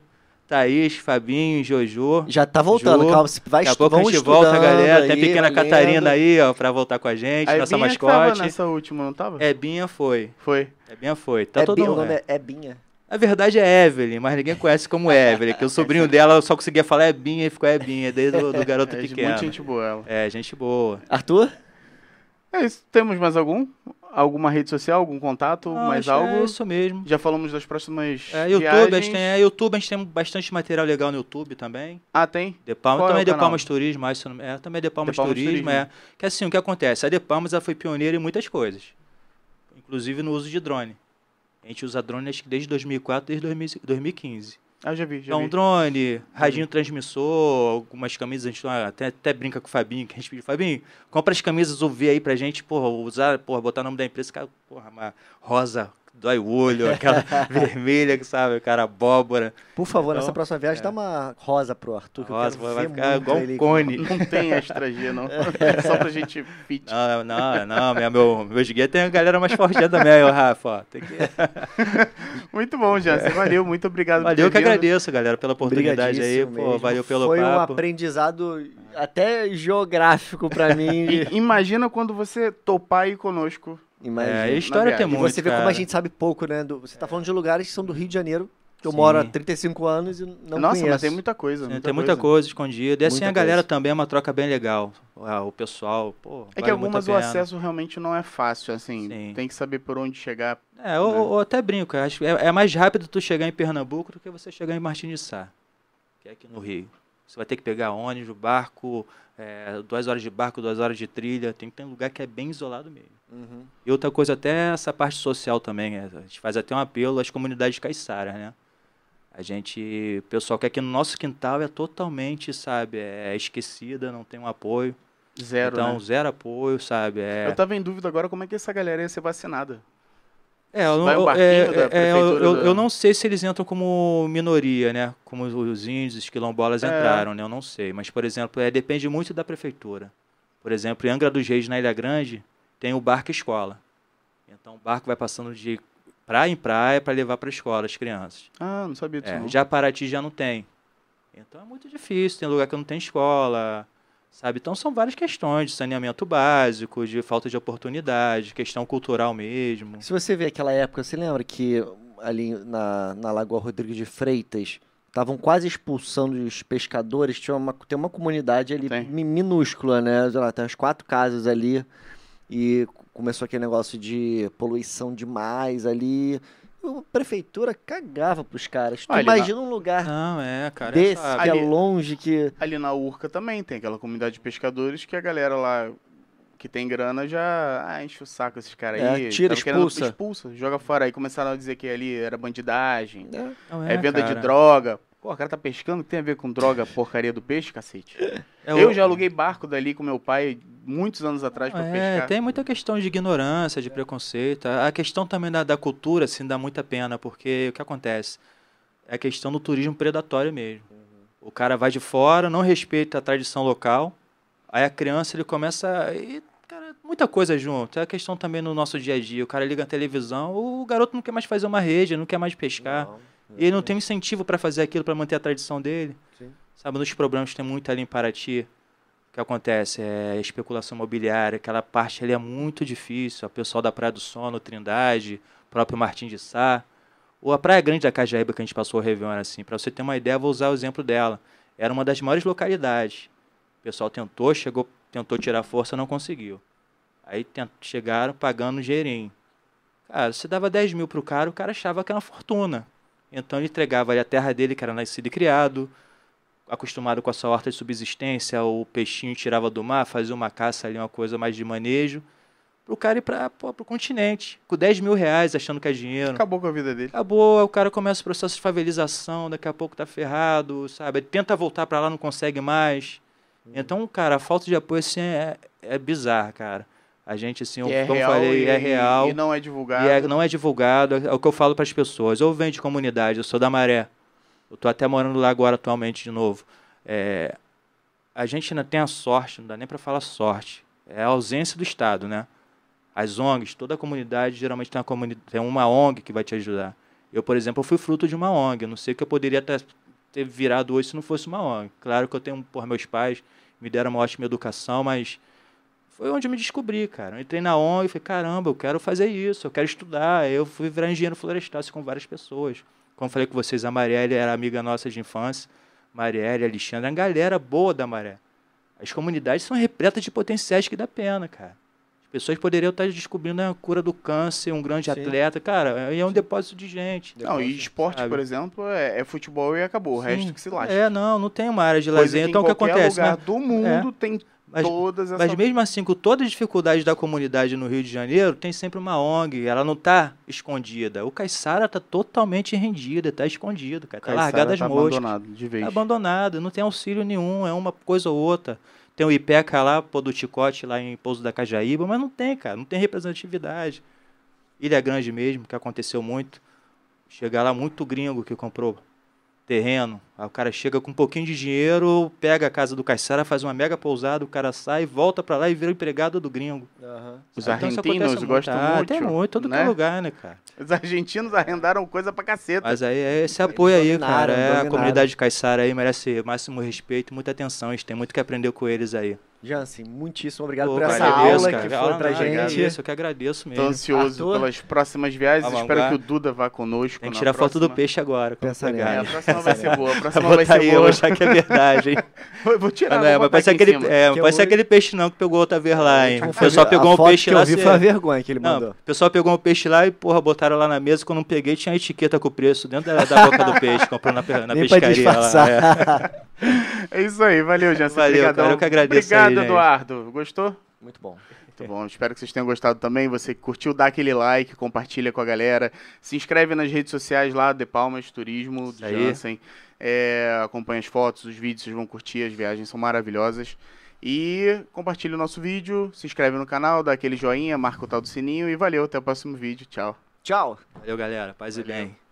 S3: Thaís, Fabinho, Jojo.
S1: Já tá voltando,
S3: Ju,
S1: calma. Vai
S3: Daqui a pouco a gente volta, galera. Tem a
S1: aí,
S3: pequena
S1: valendo.
S3: Catarina aí, ó, pra voltar com a gente,
S2: A
S3: nossa
S2: Ebinha que tava
S3: mascote.
S2: nessa última, não tava?
S3: Ebinha foi.
S2: Foi.
S3: Ebinha foi. Tá
S1: É
S3: todo
S1: Binha, o
S3: mundo.
S1: nome é, é Binha.
S3: Na verdade é Evelyn, mas ninguém conhece como Evelyn, que o sobrinho dela só conseguia falar Ebinha e ficou Ebinha, desde o do garoto
S2: É de
S3: pequeno.
S2: muita gente boa ela.
S3: É, gente boa.
S1: Arthur?
S2: É isso. Temos mais algum? alguma rede social, algum contato,
S3: Não,
S2: mais
S3: que
S2: algo?
S3: É isso mesmo.
S2: Já falamos das próximas
S3: É, YouTube, a gente tem, é, YouTube, a gente tem bastante material legal no YouTube também.
S2: Ah, tem?
S3: De Palmas,
S2: Qual é
S3: também
S2: o
S3: De? Palmas Turismo, mas é, também De Palmas,
S2: De Palmas
S3: Turismo,
S2: Turismo.
S3: é. Que assim, o que acontece? A De Palmas ela foi pioneira em muitas coisas, inclusive no uso de drone. A gente usa drone acho que desde 2004, desde 2000 2015.
S2: Ah, já vi, já
S3: Então,
S2: vi.
S3: drone, radinho transmissor, algumas camisas, a gente até, até brinca com o Fabinho, que a gente pediu, Fabinho, compra as camisas UV aí pra gente, porra, usar, porra, botar o nome da empresa, cara, porra, uma rosa, dói o olho, aquela vermelha, que sabe, cara, abóbora.
S1: Por favor,
S3: Então,
S1: nessa próxima viagem, dá uma rosa pro Arthur. que eu
S3: Rosa,
S1: quero
S3: vai ficar igual um cone.
S2: Não tem extra G, não. É só pra gente fit.
S3: Não, não, não, meu, meu, meus guias tem a galera mais forte também, aí, ô Rafa, ó, tem que...
S2: Muito bom, Jansen. Valeu, muito obrigado por
S3: Valeu que
S2: vindo.
S3: agradeço, galera, pela oportunidade aí, pô,
S1: mesmo.
S3: valeu pelo
S1: Foi um
S3: papo.
S1: aprendizado até geográfico pra mim.
S2: E imagina quando você topar aí conosco.
S1: Imagina.
S3: É, a história tem
S1: E
S3: muito,
S1: você vê como a
S3: cara.
S1: gente sabe pouco, né? do- você tá falando de lugares que são do Rio de Janeiro, que eu
S3: Sim.
S1: moro há 35 anos e não
S2: Nossa,
S1: conheço.
S2: mas tem muita coisa.
S3: Tem muita coisa escondida. E assim,
S1: Muita
S3: a galera
S1: coisa.
S3: também é uma troca bem legal. Ah, O pessoal, pô.
S2: É que
S3: vale a
S2: algumas o acesso realmente não é fácil, assim.
S3: Sim.
S2: Tem que saber por onde chegar.
S3: É, ou,
S2: né?
S3: ou até brinco. eu Acho que é, é mais rápido tu chegar em Pernambuco do que você chegar em Martim de Sá, que é aqui no Rio. Você vai ter que pegar ônibus, barco, é, duas horas de barco, duas horas de trilha. Tem que ter um lugar que é bem isolado mesmo.
S1: Uhum.
S3: E outra coisa, até essa parte social também. é, A gente faz até um apelo às comunidades caiçaras, né? A gente, o pessoal que aqui no nosso quintal é totalmente, sabe, é esquecida, não tem um apoio.
S2: Zero,
S3: então,
S2: né?
S3: zero apoio, sabe? É,
S2: Eu tava em dúvida agora como é que essa galera ia ser vacinada.
S3: É, eu, não-
S2: Vai um
S3: é,
S2: da
S3: é, eu,
S2: prefeitura
S3: eu, não sei se eles entram como minoria, né? Como os- os índios, os quilombolas
S2: É.
S3: entraram, né? Eu não sei. Mas, por exemplo, é, depende muito da prefeitura. Por exemplo, em Angra dos Reis, na Ilha Grande, tem o barco escola. Então, o barco vai passando de praia em praia para levar para a escola as crianças.
S2: Ah, não sabia disso.
S3: É,
S2: não.
S3: já Paraty já não tem. Então é muito difícil. Tem lugar que não tem escola, sabe? Então são várias questões de saneamento básico, de falta de oportunidade, questão cultural mesmo.
S1: Se você vê aquela época, você lembra que ali na, na Lagoa Rodrigues de Freitas estavam quase expulsando os pescadores? Tinha uma, tem uma comunidade ali
S2: Tem.
S1: minúscula, né? Lá, tem umas quatro casas ali e começou aquele negócio de poluição demais ali. A prefeitura cagava pros caras. Tu
S2: na-
S1: imagina um lugar
S3: Não, é, cara.
S1: desse,
S3: essa-
S1: que é longe, que...
S2: Ali na Urca também tem aquela comunidade de pescadores que a galera lá que tem grana já ah, enche o saco esses caras
S1: É,
S2: aí.
S1: tira,
S2: querendo-
S1: expulsa.
S2: expulsa, joga fora. Aí começaram a dizer que ali era bandidagem,
S1: É.
S3: Não
S2: é, venda
S3: cara.
S2: de droga. Pô, o cara tá pescando, o que tem a ver com droga, porcaria do peixe, cacete?
S3: É,
S2: eu
S3: o-
S2: já aluguei barco dali com meu pai muitos anos atrás pra
S3: É,
S2: pescar.
S3: tem muita questão de ignorância, de preconceito. A questão também da, da cultura, assim, dá muita pena, porque o que acontece? É a questão do turismo predatório mesmo. O cara vai de fora, não respeita a tradição local, aí a criança ele começa. E, cara, muita coisa junto. É a questão também no nosso dia a dia. O cara liga a televisão, o garoto não quer mais fazer uma rede, não quer mais pescar.
S1: Não,
S3: E ele não tem incentivo para fazer aquilo, para manter a tradição dele.
S1: Sim.
S3: Sabe, nos problemas que tem muito ali em Paraty, que acontece é especulação imobiliária, aquela parte ali é muito difícil. O pessoal da Praia do Sono, Trindade, próprio Martim de Sá, ou a Praia Grande da Cajaíba que a gente passou o Réveillon assim. Para você ter uma ideia, vou usar o exemplo dela. Era uma das maiores localidades. O pessoal tentou, chegou, tentou tirar força, não conseguiu. Aí chegaram pagando um. Cara, você dava 10 mil pro cara, o cara achava que era uma fortuna. Então ele entregava ali a terra dele, que era nascido e criado, acostumado com a sua horta de subsistência, o peixinho tirava do mar, fazia uma caça ali, uma coisa mais de manejo, pro cara ir para o continente, com 10 mil reais, achando que é dinheiro.
S2: Acabou com a vida dele.
S3: Acabou, o cara começa o processo de favelização, daqui a pouco tá ferrado, sabe? Ele tenta voltar para lá, não consegue mais. Então, cara, a falta de apoio assim é, é bizarra, cara. A gente, assim, eu,
S2: E é
S3: como
S2: real,
S3: falei,
S2: e,
S3: é real.
S2: E não é
S3: E
S2: divulgado.
S3: é- não é divulgado, é o que eu falo para as pessoas. Eu venho de comunidade, eu sou da Maré. Eu tô até morando lá agora atualmente de novo. É, a gente ainda tem a sorte, não dá nem para falar sorte. É a ausência do Estado, né? As ONGs, toda a comunidade geralmente tem uma, comuni tem uma ONG que vai te ajudar. Eu, por exemplo, fui fruto de uma ONG. Eu não sei o que eu poderia ter, ter virado hoje se não fosse uma ONG. Claro que eu tenho, por meus pais, me deram uma ótima educação, mas foi onde eu me descobri, cara. Eu entrei na ONG e falei, caramba, eu quero fazer isso, eu quero estudar. Eu fui virar engenheiro florestal assim, com várias pessoas. Como falei com vocês, a Marielle era amiga nossa de infância. Marielle, Alexandre, a galera boa da Maré. As comunidades são repletas de potenciais que dá pena, cara. As pessoas poderiam estar descobrindo a cura do câncer, um grande
S1: Sim.
S3: atleta. Cara, aí é um depósito de gente.
S2: Não, e esporte,
S3: sabe?
S2: por exemplo, é, é futebol e acabou. O resto
S3: Sim.
S2: que se lasca.
S3: É, não, não tem uma área de
S2: Coisa
S3: lazer. Então o
S2: em
S3: que
S2: qualquer
S3: acontece?
S2: lugar
S3: né?
S2: do mundo tem
S3: Mas-
S2: todas essas...
S3: Mas mesmo assim, com todas as dificuldades da comunidade no Rio de Janeiro, tem sempre uma ONG, ela não está escondida. O Caiçara está totalmente rendida, está escondido, cara. Tá
S2: Caiçara
S3: largado as
S2: tá
S3: moscas.
S2: abandonado de vez.
S3: Tá abandonado, não tem auxílio nenhum, é uma coisa ou outra. Tem o IPECA lá, pô, do Ticote, lá em Pouso da Cajaíba, mas não tem, cara, não tem representatividade. Ilha Grande mesmo, que aconteceu muito. Chegar lá muito gringo que comprou terreno. Aí o cara chega com um pouquinho de dinheiro, pega a casa do Caiçara, faz uma mega pousada, o cara sai, volta pra lá e vira empregado do gringo.
S1: Aham.
S2: Os
S3: Então
S2: argentinos
S3: acontece
S2: gostam
S3: Ah,
S2: muito.
S3: Tem muito, todo que
S2: né?
S3: lugar, né, cara?
S2: Os argentinos arrendaram coisa pra caceta.
S3: Mas aí é esse apoio aí, cara. É, a comunidade de Caiçara aí merece máximo respeito e muita atenção. A gente tem muito que aprender com eles aí.
S1: Jansen, muitíssimo obrigado
S3: Pô,
S1: por essa
S3: agradeço,
S1: aula
S3: cara.
S1: que foi
S3: Aula
S1: pra
S3: nada,
S1: gente.
S3: agradeço, eu que agradeço
S2: Tô
S3: mesmo.
S2: ansioso
S1: Arthur?
S2: pelas próximas viagens.
S3: Vamos
S2: Espero
S3: lá.
S2: que o Duda vá conosco.
S3: Tem que tirar foto do
S2: próxima.
S3: peixe agora.
S1: Pensa.
S2: É, a próxima vai ser boa. A próxima
S3: vou
S2: vai
S3: botar
S2: ser
S3: aí, eu
S2: boa.
S3: vou achar que é verdade, hein?
S2: Eu vou tirar,
S3: Não,
S2: vou
S3: é, mas pode ser aquele, é,
S1: Que
S3: pode ser
S1: eu-
S3: aquele peixe não que pegou outra vez lá, hein? O pessoal pegou um peixe
S1: que
S3: lá.
S1: eu vi foi a vergonha que ele
S3: Não,
S1: mandou.
S3: o pessoal pegou um peixe lá e, porra, botaram lá na mesa. Quando eu peguei, tinha a etiqueta com o preço dentro da, boca do peixe. Comprou na, pescaria. lá,
S1: disfarçar.
S3: é.
S2: É isso aí. Valeu, Jansen.
S3: Valeu, cara, eu que agradeço
S2: Obrigado,
S3: aí, gente.
S2: Eduardo. Gostou?
S1: Muito bom.
S2: Muito bom, espero que vocês tenham gostado também. Você que curtiu, dá aquele like, compartilha com a galera. Se inscreve nas redes sociais lá, De Palmas Turismo,
S3: Isso aí.
S2: Jansen. É, acompanha as fotos, os vídeos, vocês vão curtir, as viagens são maravilhosas. E compartilha o nosso vídeo, se inscreve no canal, dá aquele joinha, marca o tal do sininho e valeu, até o próximo vídeo. Tchau.
S1: Tchau.
S3: Valeu, galera. Paz e
S2: Valeu.
S3: bem.